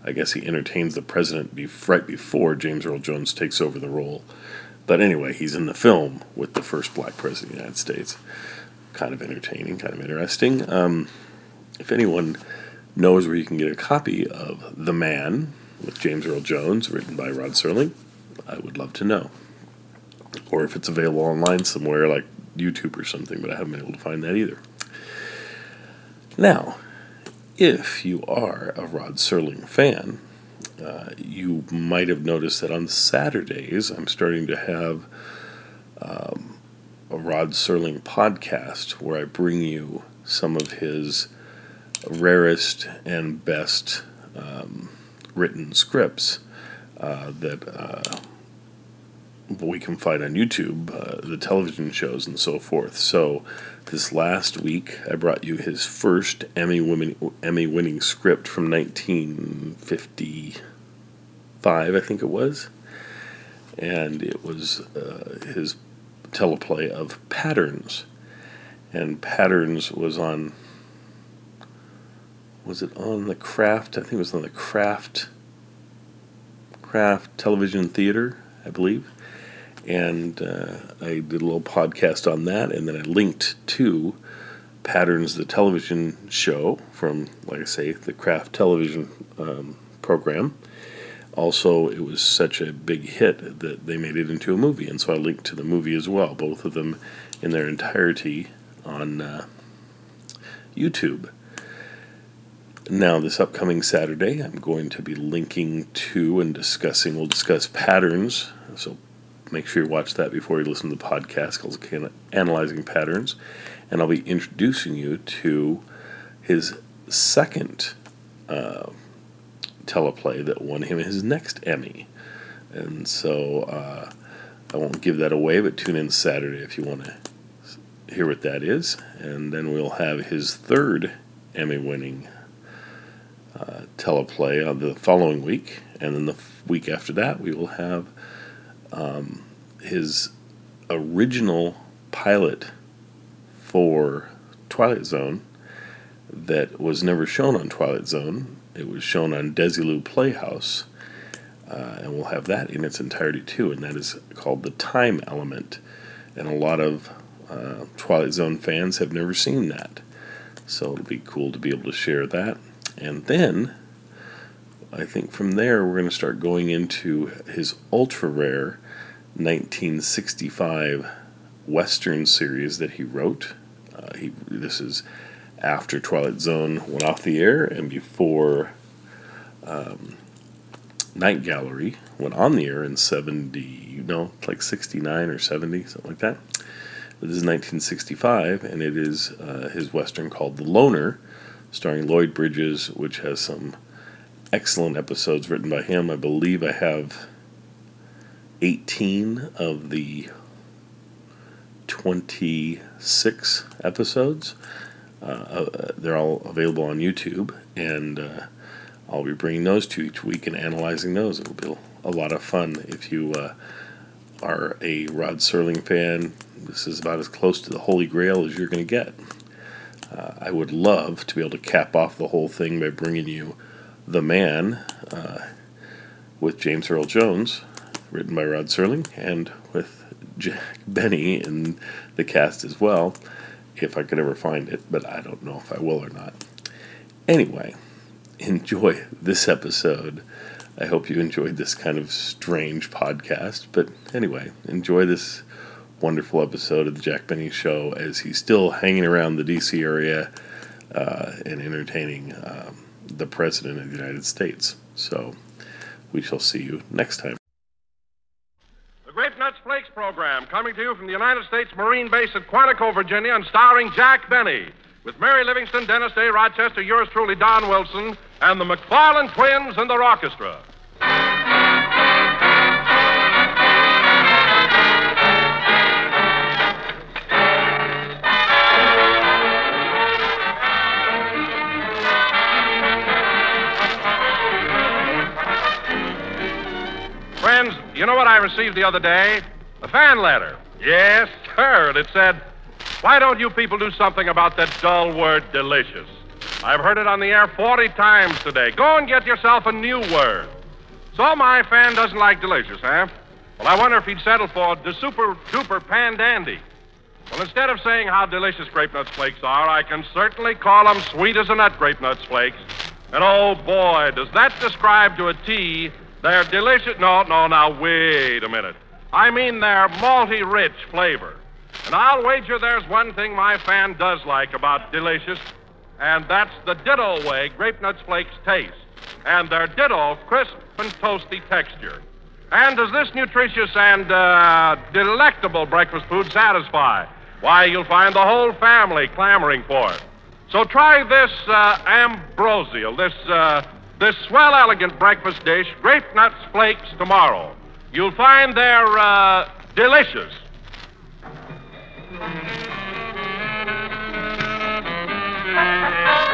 I guess he entertains the president right before James Earl Jones takes over the role. But anyway, he's in the film with the first black president of the United States. Kind of entertaining, kind of interesting. Um, if anyone knows where you can get a copy of The Man with James Earl Jones, written by Rod Serling, I would love to know. Or if it's available online somewhere like YouTube or something, but I haven't been able to find that either. Now, if you are a Rod Serling fan, uh, you might have noticed that on Saturdays I'm starting to have um, a Rod Serling podcast where I bring you some of his rarest and best um, written scripts uh, that uh, we can find on YouTube, uh, the television shows, and so forth. So, this last week, I brought you his first Emmy winning Emmy winning script from 1955, I think it was, and it was uh, his teleplay of Patterns, and Patterns was on. Was it on the Kraft? I think it was on the Craft. Kraft Television Theater, I believe and uh, I did a little podcast on that, and then I linked to Patterns, the television show from, like I say, the Kraft Television um, program. Also, it was such a big hit that they made it into a movie, and so I linked to the movie as well, both of them in their entirety on uh, YouTube. Now, this upcoming Saturday, I'm going to be linking to and discussing, we'll discuss patterns. So, make sure you watch that before you listen to the podcast called Analyzing Patterns. And I'll be introducing you to his second uh, teleplay that won him his next Emmy. And so uh, I won't give that away, but tune in Saturday if you want to hear what that is. And then we'll have his third Emmy winning uh, teleplay on the following week. And then the f- week after that, we will have um, his original pilot for Twilight Zone that was never shown on Twilight Zone. It was shown on Desilu Playhouse, uh, and we'll have that in its entirety too, and that is called The Time Element. And a lot of uh, Twilight Zone fans have never seen that. So it'll be cool to be able to share that. And then I think from there we're going to start going into his ultra rare 1965 Western series that he wrote. Uh, he this is after Twilight Zone went off the air and before um, Night Gallery went on the air in 70, you know, like 69 or 70, something like that. This is 1965, and it is uh, his Western called The Loner, starring Lloyd Bridges, which has some excellent episodes written by him. I believe I have 18 of the 26 episodes. Uh, uh, they're all available on YouTube, and uh, I'll be bringing those to each week and analyzing those. It'll be a lot of fun if you uh, are a Rod Serling fan, this is about as close to the Holy Grail as you're going to get. Uh, I would love to be able to cap off the whole thing by bringing you The Man uh, with James Earl Jones, written by Rod Serling, and with Jack Benny in the cast as well, if I could ever find it, but I don't know if I will or not. Anyway, enjoy this episode. I hope you enjoyed this kind of strange podcast, but anyway, enjoy this wonderful episode of the Jack Benny Show as he's still hanging around the D.C. area uh, and entertaining um, the President of the United States. So we shall see you next time. The Grape Nuts Flakes program coming to you from the United States Marine Base at Quantico, Virginia, and starring Jack Benny. With Mary Livingstone, Dennis Day, Rochester, yours truly, Don Wilson, and the McFarland twins and their orchestra. You know what I received the other day? A fan letter. Yes, sir. And it said, Why don't you people do something about that dull word delicious? I've heard it on the air 40 times today. Go and get yourself a new word. So my fan doesn't like delicious, huh? Well, I wonder if he'd settle for the super duper pandandy. Well, instead of saying how delicious grape nuts flakes are, I can certainly call them sweet as a nut grape nuts flakes. And oh boy, does that describe to a T their delicious. No, no, now wait a minute. I mean their malty rich flavor. And I'll wager there's one thing my fan does like about delicious, and that's the ditto way grape nuts flakes taste, and their ditto crisp and toasty texture. And does this nutritious and uh, delectable breakfast food satisfy? Why, you'll find the whole family clamoring for it. So try this uh, ambrosial, this uh, this swell, elegant breakfast dish, grape nuts flakes, tomorrow. You'll find they're uh, delicious.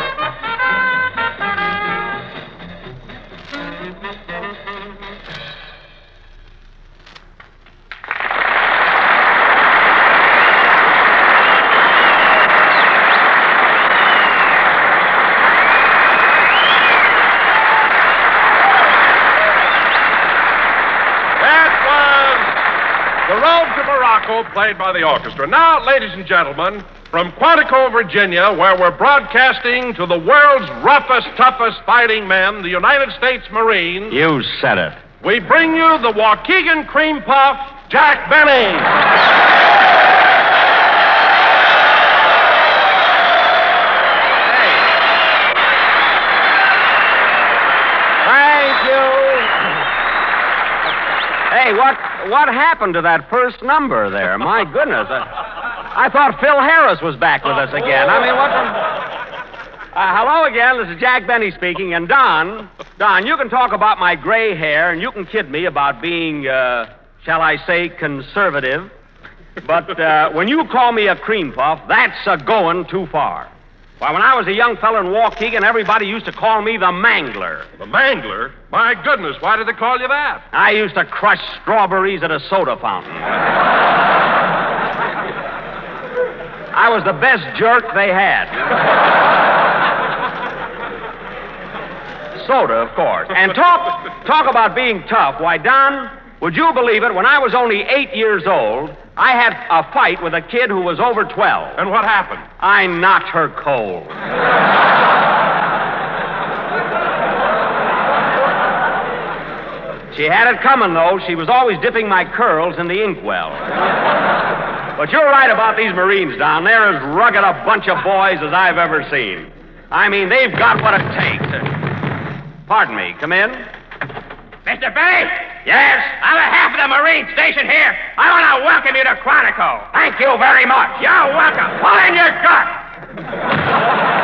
Road to Morocco, played by the orchestra. Now, ladies and gentlemen, from Quantico, Virginia, where we're broadcasting to the world's roughest, toughest fighting men, the United States Marines, You said it. we bring you the Waukegan Cream Puff, Jack Benny. Thank you. Hey, what what happened to that first number there? My goodness. I, I thought Phil Harris was back with us again. I mean, what the... Uh, hello again. This is Jack Benny speaking. And Don, Don, you can talk about my gray hair, and you can kid me about being, uh, shall I say, conservative. But uh, when you call me a cream puff, that's a going too far. Why, when I was a young fellow in Waukegan, everybody used to call me the Mangler. The Mangler? My goodness, why did they call you that? I used to crush strawberries at a soda fountain. I was the best jerk they had. Soda, of course. And talk talk about being tough. Why, Don, would you believe it? When I was only eight years old, I had a fight with a kid who was over 12. And what happened? I knocked her cold. She had it coming, though. She was always dipping my curls in the inkwell. But you're right about these Marines, Don. They're as rugged a bunch of boys as I've ever seen. I mean, they've got what it takes. Pardon me. Come in. Mr. Benny? Yes? On behalf of the Marine Station here, I want to welcome you to Quantico. Thank you very much. You're welcome. Pull in your gut.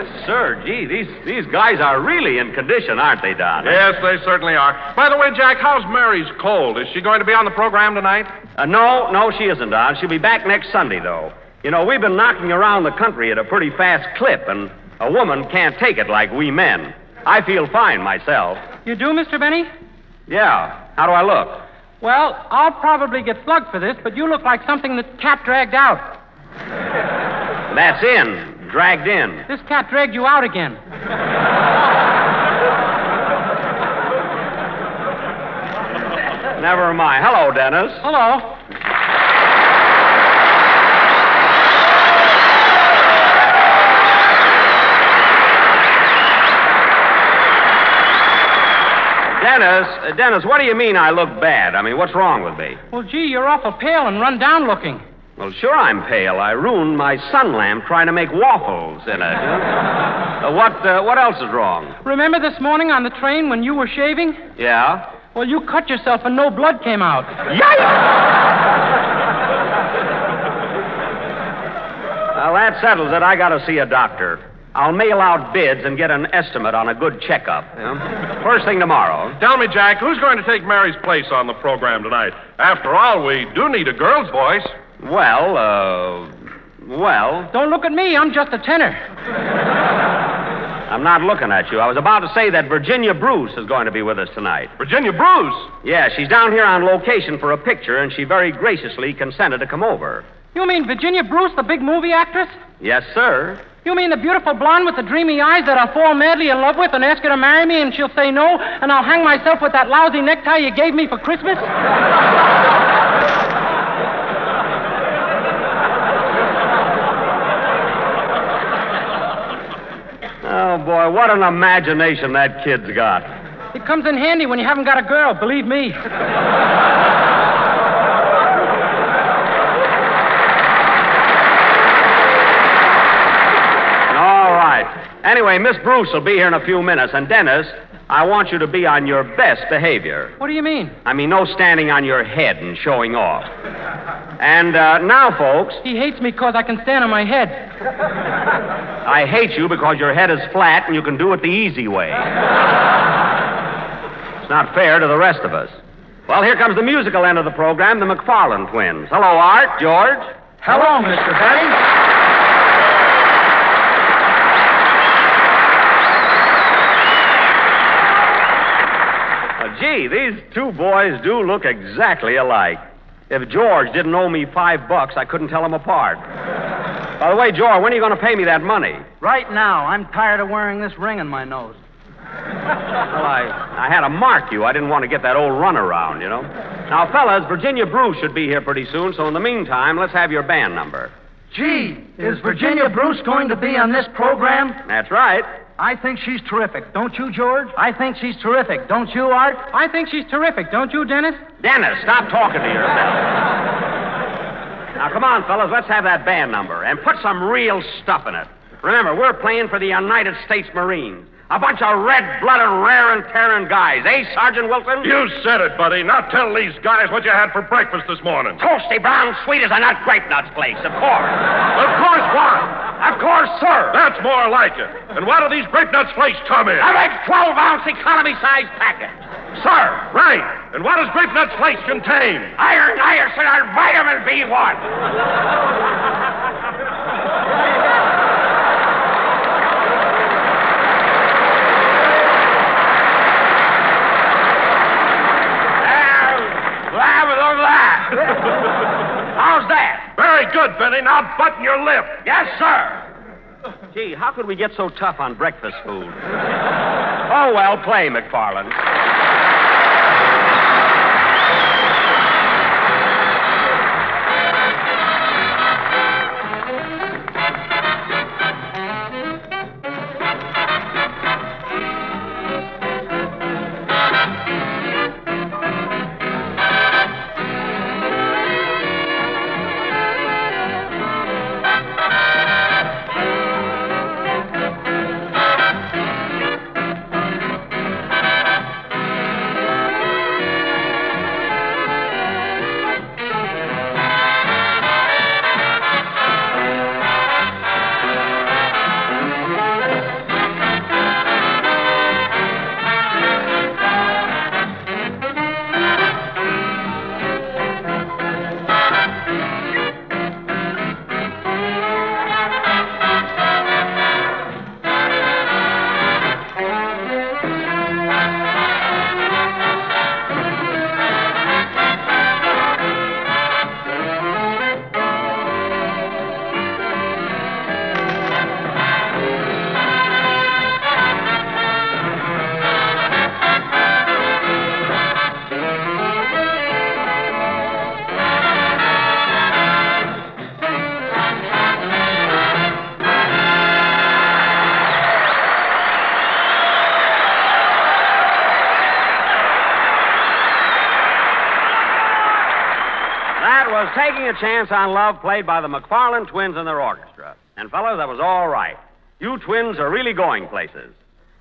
Yes, sir. Gee, these, these guys are really in condition, aren't they, Don? Yes, they certainly are. By the way, Jack, how's Mary's cold? Is she going to be on the program tonight? Uh, no, no, she isn't, Don. She'll be back next Sunday, though. You know, we've been knocking around the country at a pretty fast clip, and a woman can't take it like we men. I feel fine myself. You do, Mr. Benny? Yeah. How do I look? Well, I'll probably get slugged for this, but you look like something that cat dragged out. That's in. Dragged in. This cat dragged you out again. Never mind. Hello, Dennis. Hello. Dennis, uh, Dennis, what do you mean I look bad? I mean, what's wrong with me? Well, gee, you're awful pale and run down looking. Well, sure I'm pale. I ruined my sun lamp trying to make waffles in it. uh, what, uh, what else is wrong? Remember this morning on the train when you were shaving? Yeah? Well, you cut yourself and no blood came out. Yikes! Well, that settles it. I got to see a doctor. I'll mail out bids and get an estimate on a good checkup. You know? First thing tomorrow. Tell me, Jack, who's going to take Mary's place on the program tonight? After all, we do need a girl's voice. Well, uh, well. Don't look at me. I'm just a tenor. I'm not looking at you. I was about to say that Virginia Bruce is going to be with us tonight. Virginia Bruce? Yeah, she's down here on location for a picture, and she very graciously consented to come over. You mean Virginia Bruce, the big movie actress? Yes, sir. You mean the beautiful blonde with the dreamy eyes that I'll fall madly in love with and ask her to marry me and she'll say no and I'll hang myself with that lousy necktie you gave me for Christmas? Oh, boy, what an imagination that kid's got. It comes in handy when you haven't got a girl, believe me. All right. Anyway, Miss Bruce will be here in a few minutes, and Dennis, I want you to be on your best behavior. What do you mean? I mean, no standing on your head and showing off. And uh, now, folks, He hates me because I can stand on my head. I hate you because your head is flat and you can do it the easy way. It's not fair to the rest of us. Well, here comes the musical end of the program, the McFarland twins. Hello, Art, George. Hello, Mr. Benny. These two boys do look exactly alike. If George didn't owe me five bucks, I couldn't tell them apart. By the way, George, when are you going to pay me that money? Right now, I'm tired of wearing this ring in my nose. Well, I, I had to mark you. I didn't want to get that old runaround, you know. Now, fellas, Virginia Bruce should be here pretty soon, so in the meantime, let's have your band number. Gee, is Virginia Bruce going to be on this program? That's right. I think she's terrific. Don't you, George? I think she's terrific. Don't you, Art? I think she's terrific, don't you, Dennis? Dennis, stop talking to yourself. now, come on, fellas, let's have that band number and put some real stuff in it. Remember, we're playing for the United States Marines. A bunch of red-blooded, rare and tearing guys, eh, Sergeant Wilson? You said it, buddy. Now tell these guys what you had for breakfast this morning. Toasty brown sweet as a nut grape nuts place, of course. Of course what? Of course, sir. That's more like it. And what do these grape nuts flakes come in? A big 12-ounce economy-sized package. Sir. Right. And what does grape nuts flakes contain? Iron, niacin, and vitamin B1. How's that? Very good, Benny. Now button your lip. Yes, sir. Gee, how could we get so tough on breakfast food? oh, well, play, McFarland. Chance on Love, played by the McFarland twins and their orchestra. And, fellas, that was all right. You twins are really going places.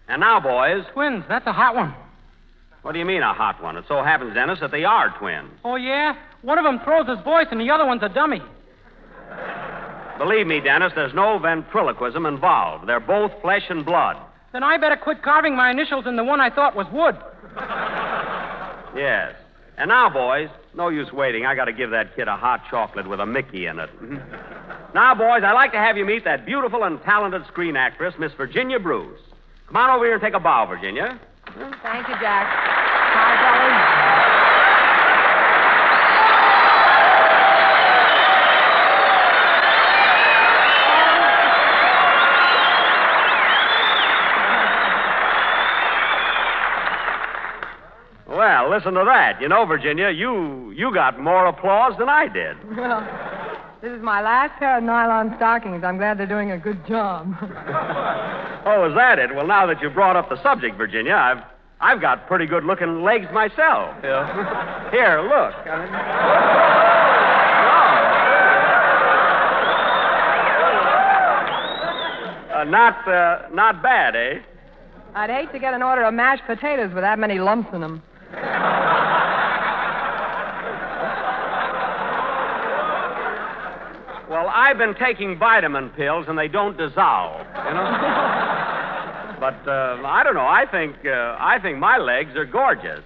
And now, boys. Twins, that's a hot one. What do you mean, a hot one? It so happens, Dennis, that they are twins. Oh, yeah? One of them throws his voice and the other one's a dummy. Believe me, Dennis, there's no ventriloquism involved. They're both flesh and blood. Then I better quit carving my initials in the one I thought was wood. Yes. And now, boys, no use waiting. I got to give that kid a hot chocolate with a Mickey in it. Mm-hmm. now, boys, I'd like to have you meet that beautiful and talented screen actress, Miss Virginia Bruce. Come on over here and take a bow, Virginia. Thank you, Jack. Hi, fellas. Well, listen to that. You know, Virginia, you you got more applause than I did. Well, this is my last pair of nylon stockings. I'm glad they're doing a good job. Oh, is that it? Well, now that you brought up the subject, Virginia, I've I've got pretty good looking legs myself. Yeah. Here, look. Uh, not uh, not bad, eh? I'd hate to get an order of mashed potatoes with that many lumps in them. Well, I've been taking vitamin pills and they don't dissolve, you know. but uh, I don't know. I think uh, I think my legs are gorgeous.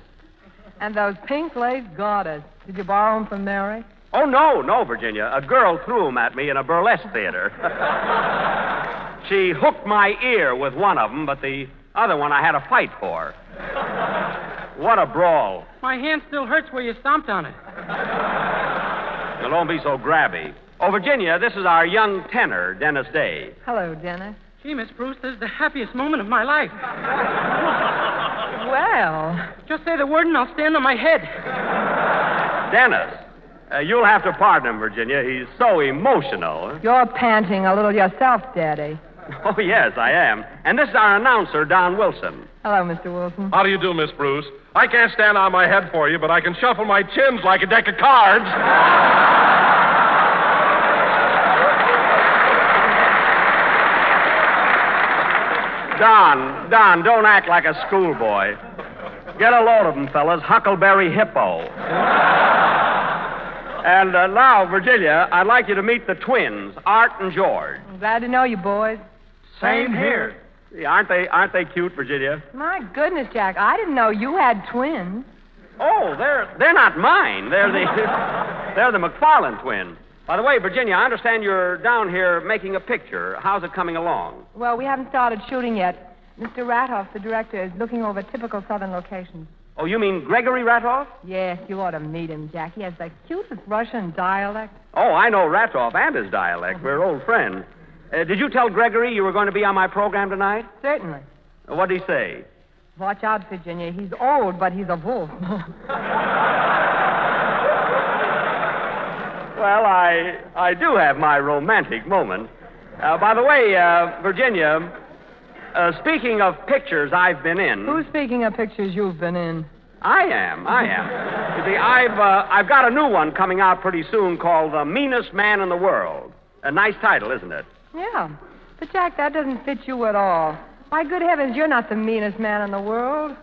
And those pink lace garters. Did you borrow them from Mary? Oh no, no, Virginia. A girl threw them at me in a burlesque theater. she hooked my ear with one of them, but the other one I had a fight for. What a brawl! My hand still hurts where you stomped on it. Now, don't be so grabby. Oh, Virginia, this is our young tenor, Dennis Day. Hello, Dennis. Gee, Miss Bruce, this is the happiest moment of my life. Well, Just say the word and I'll stand on my head. Dennis, uh, you'll have to pardon him, Virginia. He's so emotional. you're panting a little yourself, Daddy. Oh, yes, I am. And this is our announcer, Don Wilson. Hello, Mr. Wilson. How do you do, Miss Bruce? I can't stand on my head for you, but I can shuffle my chins like a deck of cards. Don, Don, don't act like a schoolboy. Get a load of them, fellas. Huckleberry Hippo. and uh, now, Virginia, I'd like you to meet the twins, Art and George. I'm glad to know you, boys. Same here. Aren't they? Aren't they cute, Virginia? My goodness, Jack, I didn't know you had twins. Oh, they're they're not mine. They're the they're the McFarland twins. By the way, Virginia, I understand you're down here making a picture. How's it coming along? Well, we haven't started shooting yet. Mr. Ratoff, the director, is looking over typical southern locations. Oh, you mean Gregory Ratoff? Yes, you ought to meet him, Jack. He has the cutest Russian dialect. Oh, I know Ratoff and his dialect. We're old friends. Uh, did you tell Gregory you were going to be on my program tonight? Certainly. Uh, What did he say? Watch out, Virginia. He's old, but he's a wolf. Well, I I do have my romantic moments. Uh, by the way, uh, Virginia, uh, speaking of pictures I've been in, Who's speaking of pictures you've been in? I am. I am. You see, I've uh, I've got a new one coming out pretty soon called "The Meanest Man in the World." A nice title, isn't it? Yeah. But, Jack, that doesn't fit you at all. My good heavens, you're not the meanest man in the world.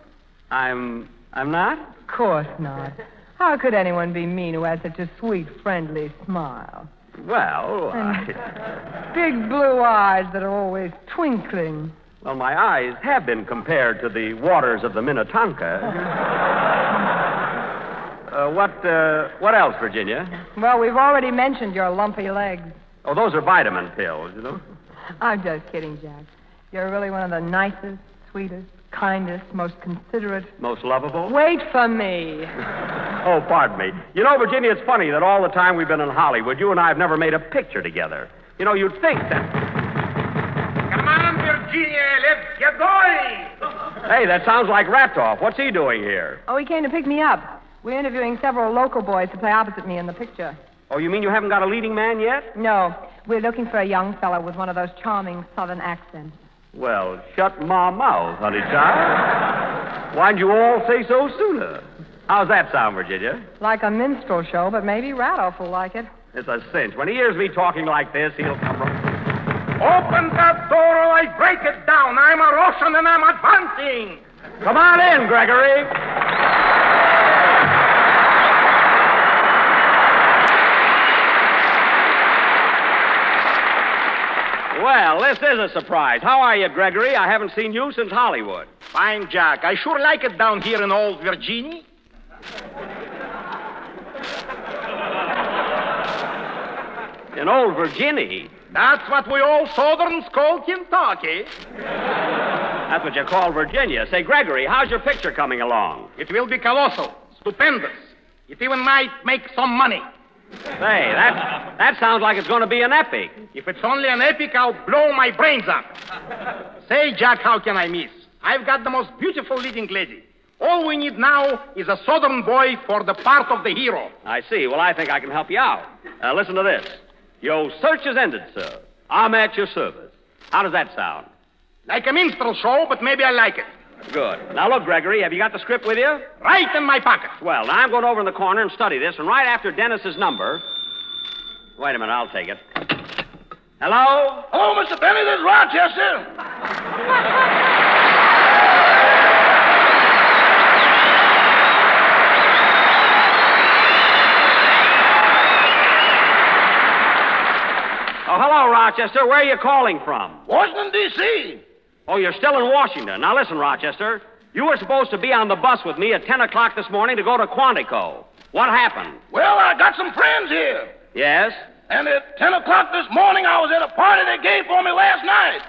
I'm I'm not. Of course not. How could anyone be mean who has such a sweet, friendly smile? Well, I, big blue eyes that are always twinkling. well, my eyes have been compared to the waters of the Minnetonka. uh, what uh, what else, Virginia? Well, we've already mentioned your lumpy legs. Oh, those are vitamin pills, you know. I'm just kidding, Jack. You're really one of the nicest, sweetest, kindest, most considerate. Most lovable. Wait for me. Oh, pardon me. You know, Virginia, it's funny that all the time we've been in Hollywood, you and I have never made a picture together. You know, you'd think that. Come on, Virginia, let's get going. Hey, that sounds like Ratoff. What's he doing here? Oh, he came to pick me up. We're interviewing several local boys to play opposite me in the picture. Oh, you mean you haven't got a leading man yet? No, we're looking for a young fellow with one of those charming southern accents. Well, shut my mouth, honey child. Why'd you all say so sooner? How's that sound, Virginia? Like a minstrel show, but maybe Randolph will like it. It's a cinch. When he hears me talking like this, he'll come right. Open that door or I break it down. I'm a Russian and I'm advancing. Come on in, Gregory. Well, this is a surprise. How are you, Gregory? I haven't seen you since Hollywood. Fine, Jack. I sure like it down here in old Virginia. In old Virginia. That's what we all Southerns call Kentucky. That's what you call Virginia. Say, Gregory, how's your picture coming along? It will be colossal, stupendous. It even might make some money. Say, that, that sounds like it's going to be an epic. If it's only an epic, I'll blow my brains up. Say, Jack, how can I miss? I've got the most beautiful leading lady. All we need now is a southern boy for the part of the hero. I see. Well, I think I can help you out. Uh, listen to this. Your search is ended, sir. I'm at your service. How does that sound? Like a minstrel show, but maybe I like it. Good. Now, look, Gregory, have you got the script with you? Right in my pocket. Well, now I'm going over in the corner and study this, and right after Dennis's number. Wait a minute, I'll take it. Hello? Hello, Mr. Benny. This is Rochester. Oh, hello, Rochester. Where are you calling from? Washington, D.C. Oh, you're still in Washington. Now, listen, Rochester. You were supposed to be on the bus with me at 10 o'clock this morning to go to Quantico. What happened? Well, I got some friends here. Yes? And at 10 o'clock this morning, I was at a party they gave for me last night.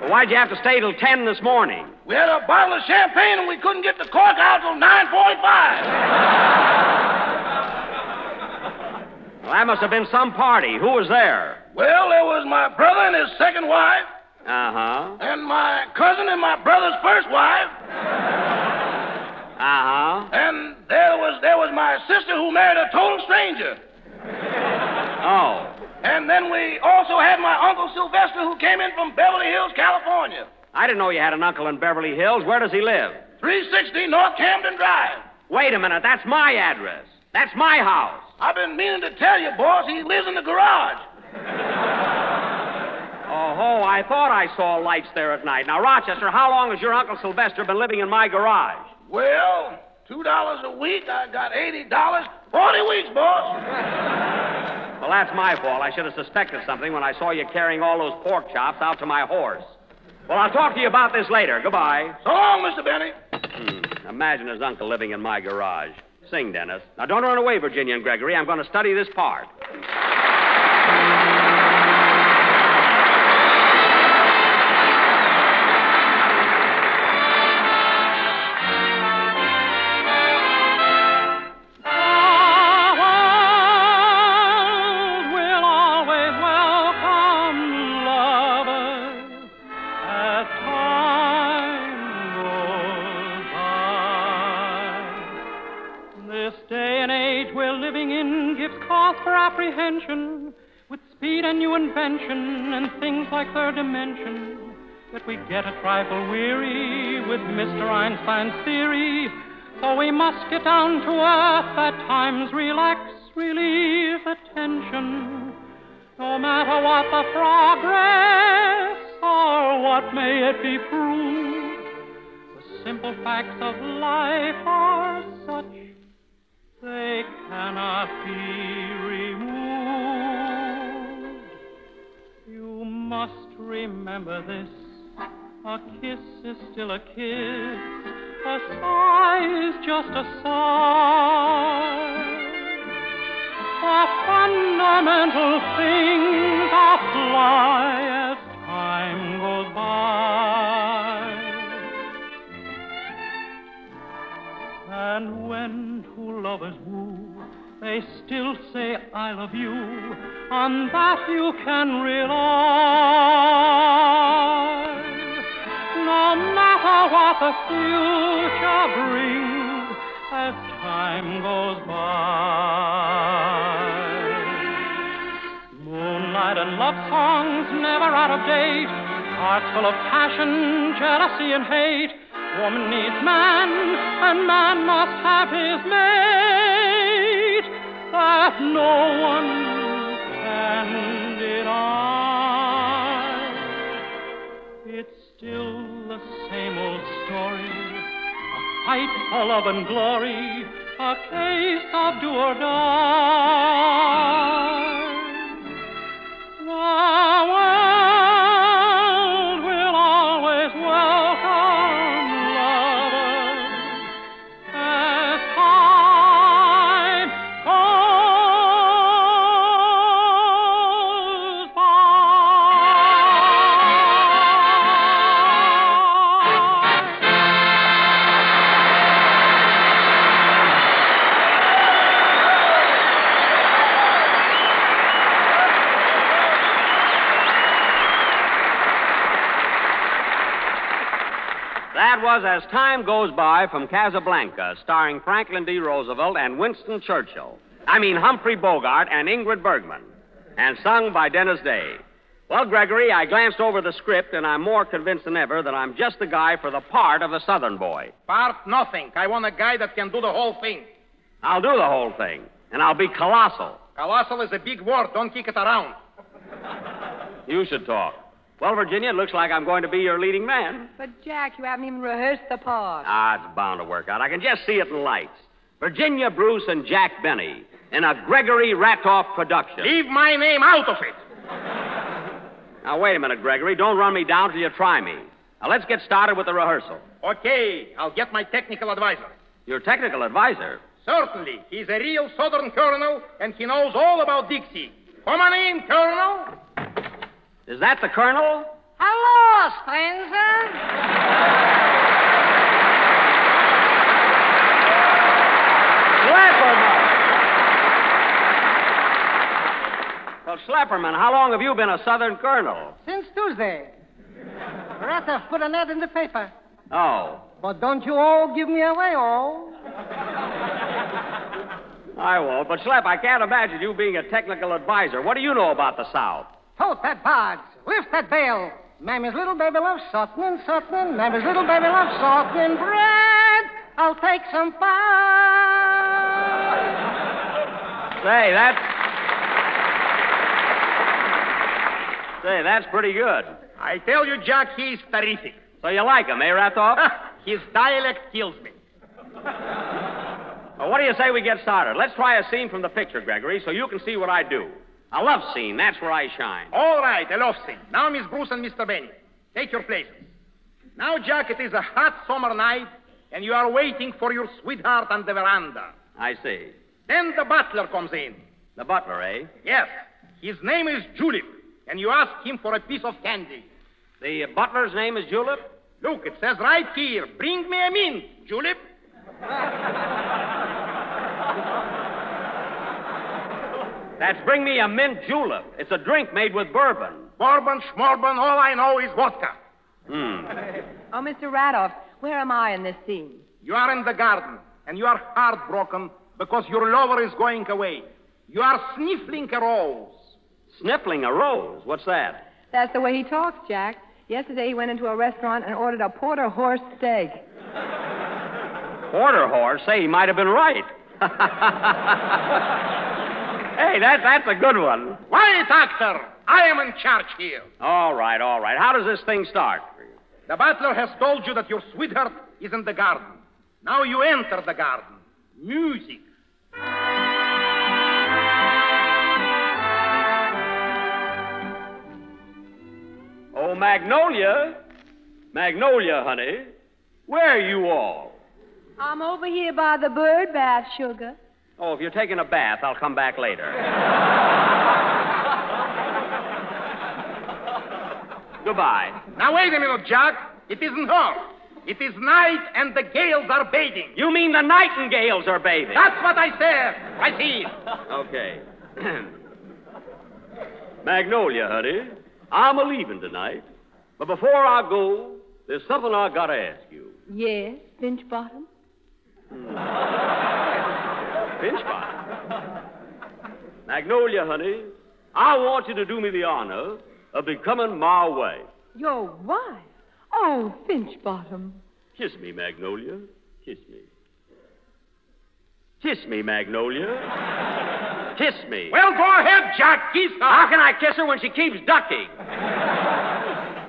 Well, why'd you have to stay till 10 this morning? We had a bottle of champagne and we couldn't get the cork out till 9.45. Well, that must have been some party. Who was there? Well, there was my brother and his second wife, Uh huh. and my cousin and my brother's first wife, Uh huh. and there was there was my sister who married a total stranger. Oh. And then we also had my Uncle Sylvester who came in from Beverly Hills, California. I didn't know you had an uncle in Beverly Hills. Where does he live? 360 North Camden Drive. Wait a minute. That's my address. That's my house. I've been meaning to tell you, boss, he lives in the garage. Oh, ho, I thought I saw lights there at night. Now, Rochester, how long has your Uncle Sylvester been living in my garage? Well, two dollars a week. I got eighty dollars. Forty weeks, boss. Well, that's my fault. I should have suspected something when I saw you carrying all those pork chops out to my horse. Well, I'll talk to you about this later. Goodbye. So long, Mr. Benny. Hmm. Imagine his uncle living in my garage. Sing, Dennis. Now, don't run away, Virginia and Gregory. I'm going to study this part. Get a trifle weary with Mr. Einstein's theory. So we must get down to earth at times, relax, relieve the tension. No matter what the progress or what may it be proved, the simple facts of life are such they cannot be removed. You must remember this. A kiss is still a kiss. A sigh is just a sigh. The fundamental things apply as time goes by. And when two lovers woo, they still say, I love you. On that you can rely. No matter what the future brings as time goes by. Moonlight and love songs never out of date. Hearts full of passion, jealousy, and hate. Woman needs man, and man must have his mate. That no one can deny. Fight for love and glory. A case of do or die. Was As Time Goes By from Casablanca, starring Franklin D. Roosevelt and Winston Churchill. I mean, Humphrey Bogart and Ingrid Bergman, and sung by Dennis Day. Well, Gregory, I glanced over the script, and I'm more convinced than ever that I'm just the guy for the part of the Southern boy. Part nothing. I want a guy that can do the whole thing. I'll do the whole thing, and I'll be colossal. Colossal is a big word. Don't kick it around. You should talk. Well, Virginia, it looks like I'm going to be your leading man. But, Jack, you haven't even rehearsed the part. Ah, it's bound to work out. I can just see it in lights. Virginia Bruce and Jack Benny in a Gregory Ratoff production. Leave my name out of it. Now, wait a minute, Gregory. Don't run me down till you try me. Now, let's get started with the rehearsal. Okay, I'll get my technical advisor. Your technical advisor? Certainly. He's a real Southern colonel, and he knows all about Dixie. Come on in, Colonel. Is that the colonel? Hello, stranger. Well, Schlepperman, how long have you been a Southern colonel? Since Tuesday. Ratoff put an ad in the paper. Oh, But don't you all give me away, all. I won't. But, Schlep, I can't imagine you being a technical advisor. What do you know about the South? Tote that barge. Lift that bale. Mammy's little baby loves softening, softening. Mammy's little baby loves softening bread. I'll take some pie. Say, that's. Say, that's pretty good. I tell you, Jack, he's terrific. So you like him, eh, Ratoff? His dialect kills me. Well, what do you say we get started? Let's try a scene from the picture, Gregory, so you can see what I do. A love scene, that's where I shine. All right, a love scene. Now, Miss Bruce and Mr. Benny, take your places. Now, Jack, it is a hot summer night, and you are waiting for your sweetheart on the veranda. I see. Then the butler comes in. The butler, eh? Yes, his name is Julep, and you ask him for a piece of candy. The butler's name is Julep? Look, it says right here, bring me a mint, Julep. That's bring me a mint julep. It's a drink made with bourbon. Bourbon, schmorbon, all I know is vodka. Hmm. Oh, Mr. Ratoff, where am I in this scene? You are in the garden, and you are heartbroken because your lover is going away. You are sniffling a rose. Sniffling a rose? What's that? That's the way he talks, Jack. Yesterday he went into a restaurant and ordered a porter horse steak. Porter horse? Say, he might have been right. hey, that, that's a good one. Why, Doctor, I am in charge here. All right, all right. How does this thing start? The butler has told you that your sweetheart is in the garden. Now you enter the garden. Music. Oh, Magnolia. Magnolia, honey. Where are you all? I'm over here by the bird bath, sugar. Oh, if you're taking a bath, I'll come back later. Goodbye. Now wait a minute, Jack. It isn't her. It is night and the gales are bathing. You mean the nightingales are bathing? That's what I said. I see. Okay. Magnolia, honey, I'm a leaving tonight. But before I go, there's something I gotta ask you. Yes, Finch Bottom. Hmm. Pinch Magnolia, honey, I want you to do me the honor of becoming my wife. Your wife? Oh, Finch Bottom. Kiss me, Magnolia. Kiss me. Kiss me, Magnolia. Kiss me. Well, go ahead, Jack. Kiss her. How can I kiss her when she keeps ducking?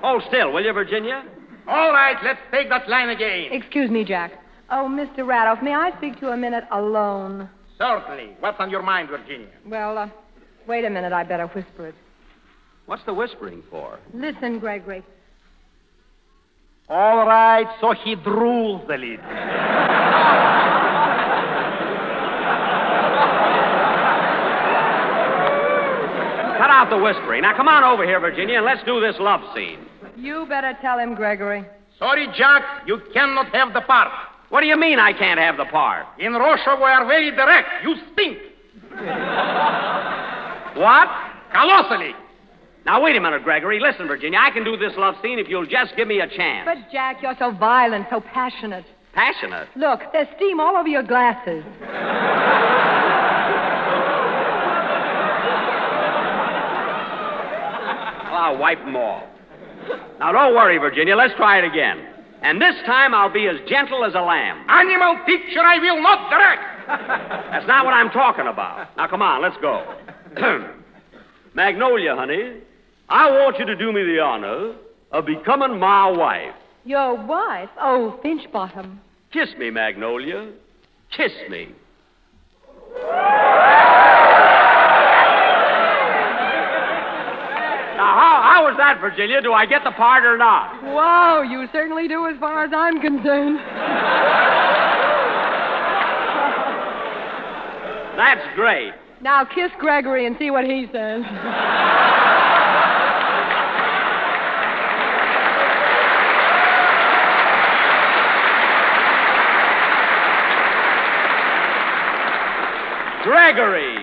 Hold still, will you, Virginia? All right, let's take that line again. Excuse me, Jack. Oh, Mr. Ratoff, may I speak to you a minute alone? Certainly. What's on your mind, Virginia? Well, uh, wait a minute. I better whisper it. What's the whispering for? Listen, Gregory. All right, so he drools a little. Cut out the whispering. Now, come on over here, Virginia, and let's do this love scene. You better tell him, Gregory. Sorry, Jack, you cannot have the part. What do you mean I can't have the part? In Russia, we are very direct. You stink. What? Colossally. Now, wait a minute, Gregory. Listen, Virginia, I can do this love scene if you'll just give me a chance. But, Jack, you're so violent, so passionate. Passionate. Look, there's steam all over your glasses. Well, I'll wipe them all. Now, don't worry, Virginia. Let's try it again. And this time I'll be as gentle as a lamb. Animal picture I will not direct. That's not what I'm talking about. Now, come on, let's go. Magnolia, honey, I want you to do me the honor of becoming my wife. Your wife? Oh, Finchbottom. Kiss me, Magnolia. Kiss me. Now, how, was that, Virginia? Do I get the part or not? Wow, you certainly do as far as I'm concerned. That's great. Now kiss Gregory and see what he says. Gregory.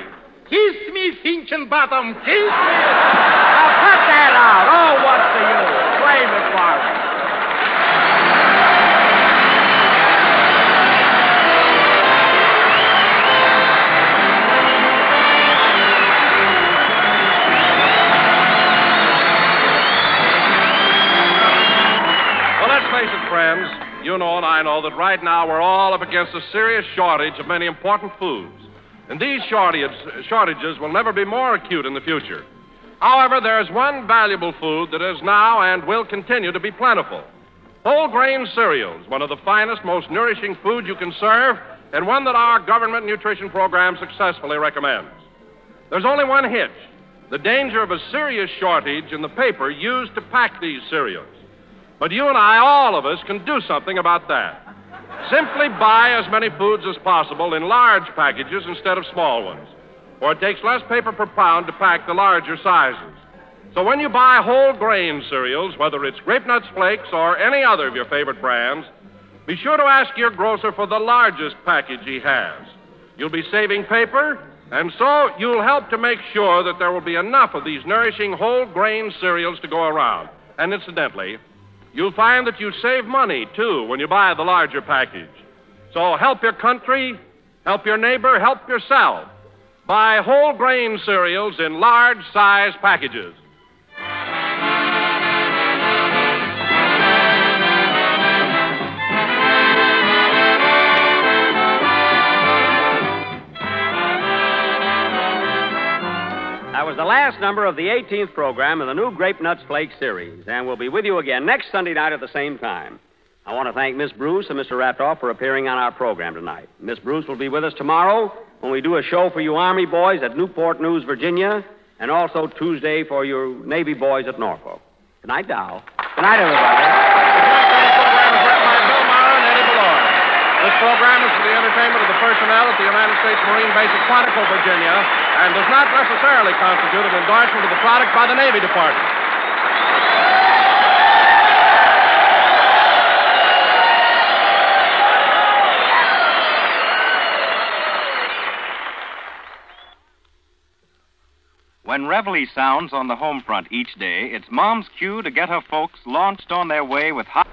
Kiss me, Finch and Bottom. Kiss me. Out. Oh, what's the use? Well, let's face it, friends. You know and I know that right now we're all up against a serious shortage of many important foods. And these shortage, shortages will never be more acute in the future. However, there is one valuable food that is now and will continue to be plentiful. Whole grain cereals, one of the finest, most nourishing foods you can serve, and one that our government nutrition program successfully recommends. There's only one hitch the danger of a serious shortage in the paper used to pack these cereals. But you and I, all of us, can do something about that. Simply buy as many foods as possible in large packages instead of small ones, for it takes less paper per pound to pack the larger sizes. So when you buy whole grain cereals, whether it's Grape Nuts Flakes or any other of your favorite brands, be sure to ask your grocer for the largest package he has. You'll be saving paper, and so you'll help to make sure that there will be enough of these nourishing whole grain cereals to go around. And incidentally, You'll find that you save money, too, when you buy the larger package. So help your country, help your neighbor, help yourself. Buy whole grain cereals in large size packages. That was the last number of the 18th program in the new Grape Nuts Flake series, and we'll be with you again next Sunday night at the same time. I want to thank Miss Bruce and Mr. Ratoff for appearing on our program tonight. Miss Bruce will be with us tomorrow when we do a show for you Army boys at Newport News, Virginia, and also Tuesday for your Navy boys at Norfolk. Good night, Dow. Good night, everybody. This program is for the entertainment of the personnel at the United States Marine Base at Quantico, Virginia, and does not necessarily constitute an endorsement of the product by the Navy Department. When Reveille sounds on the home front each day, it's Mom's cue to get her folks launched on their way with hot.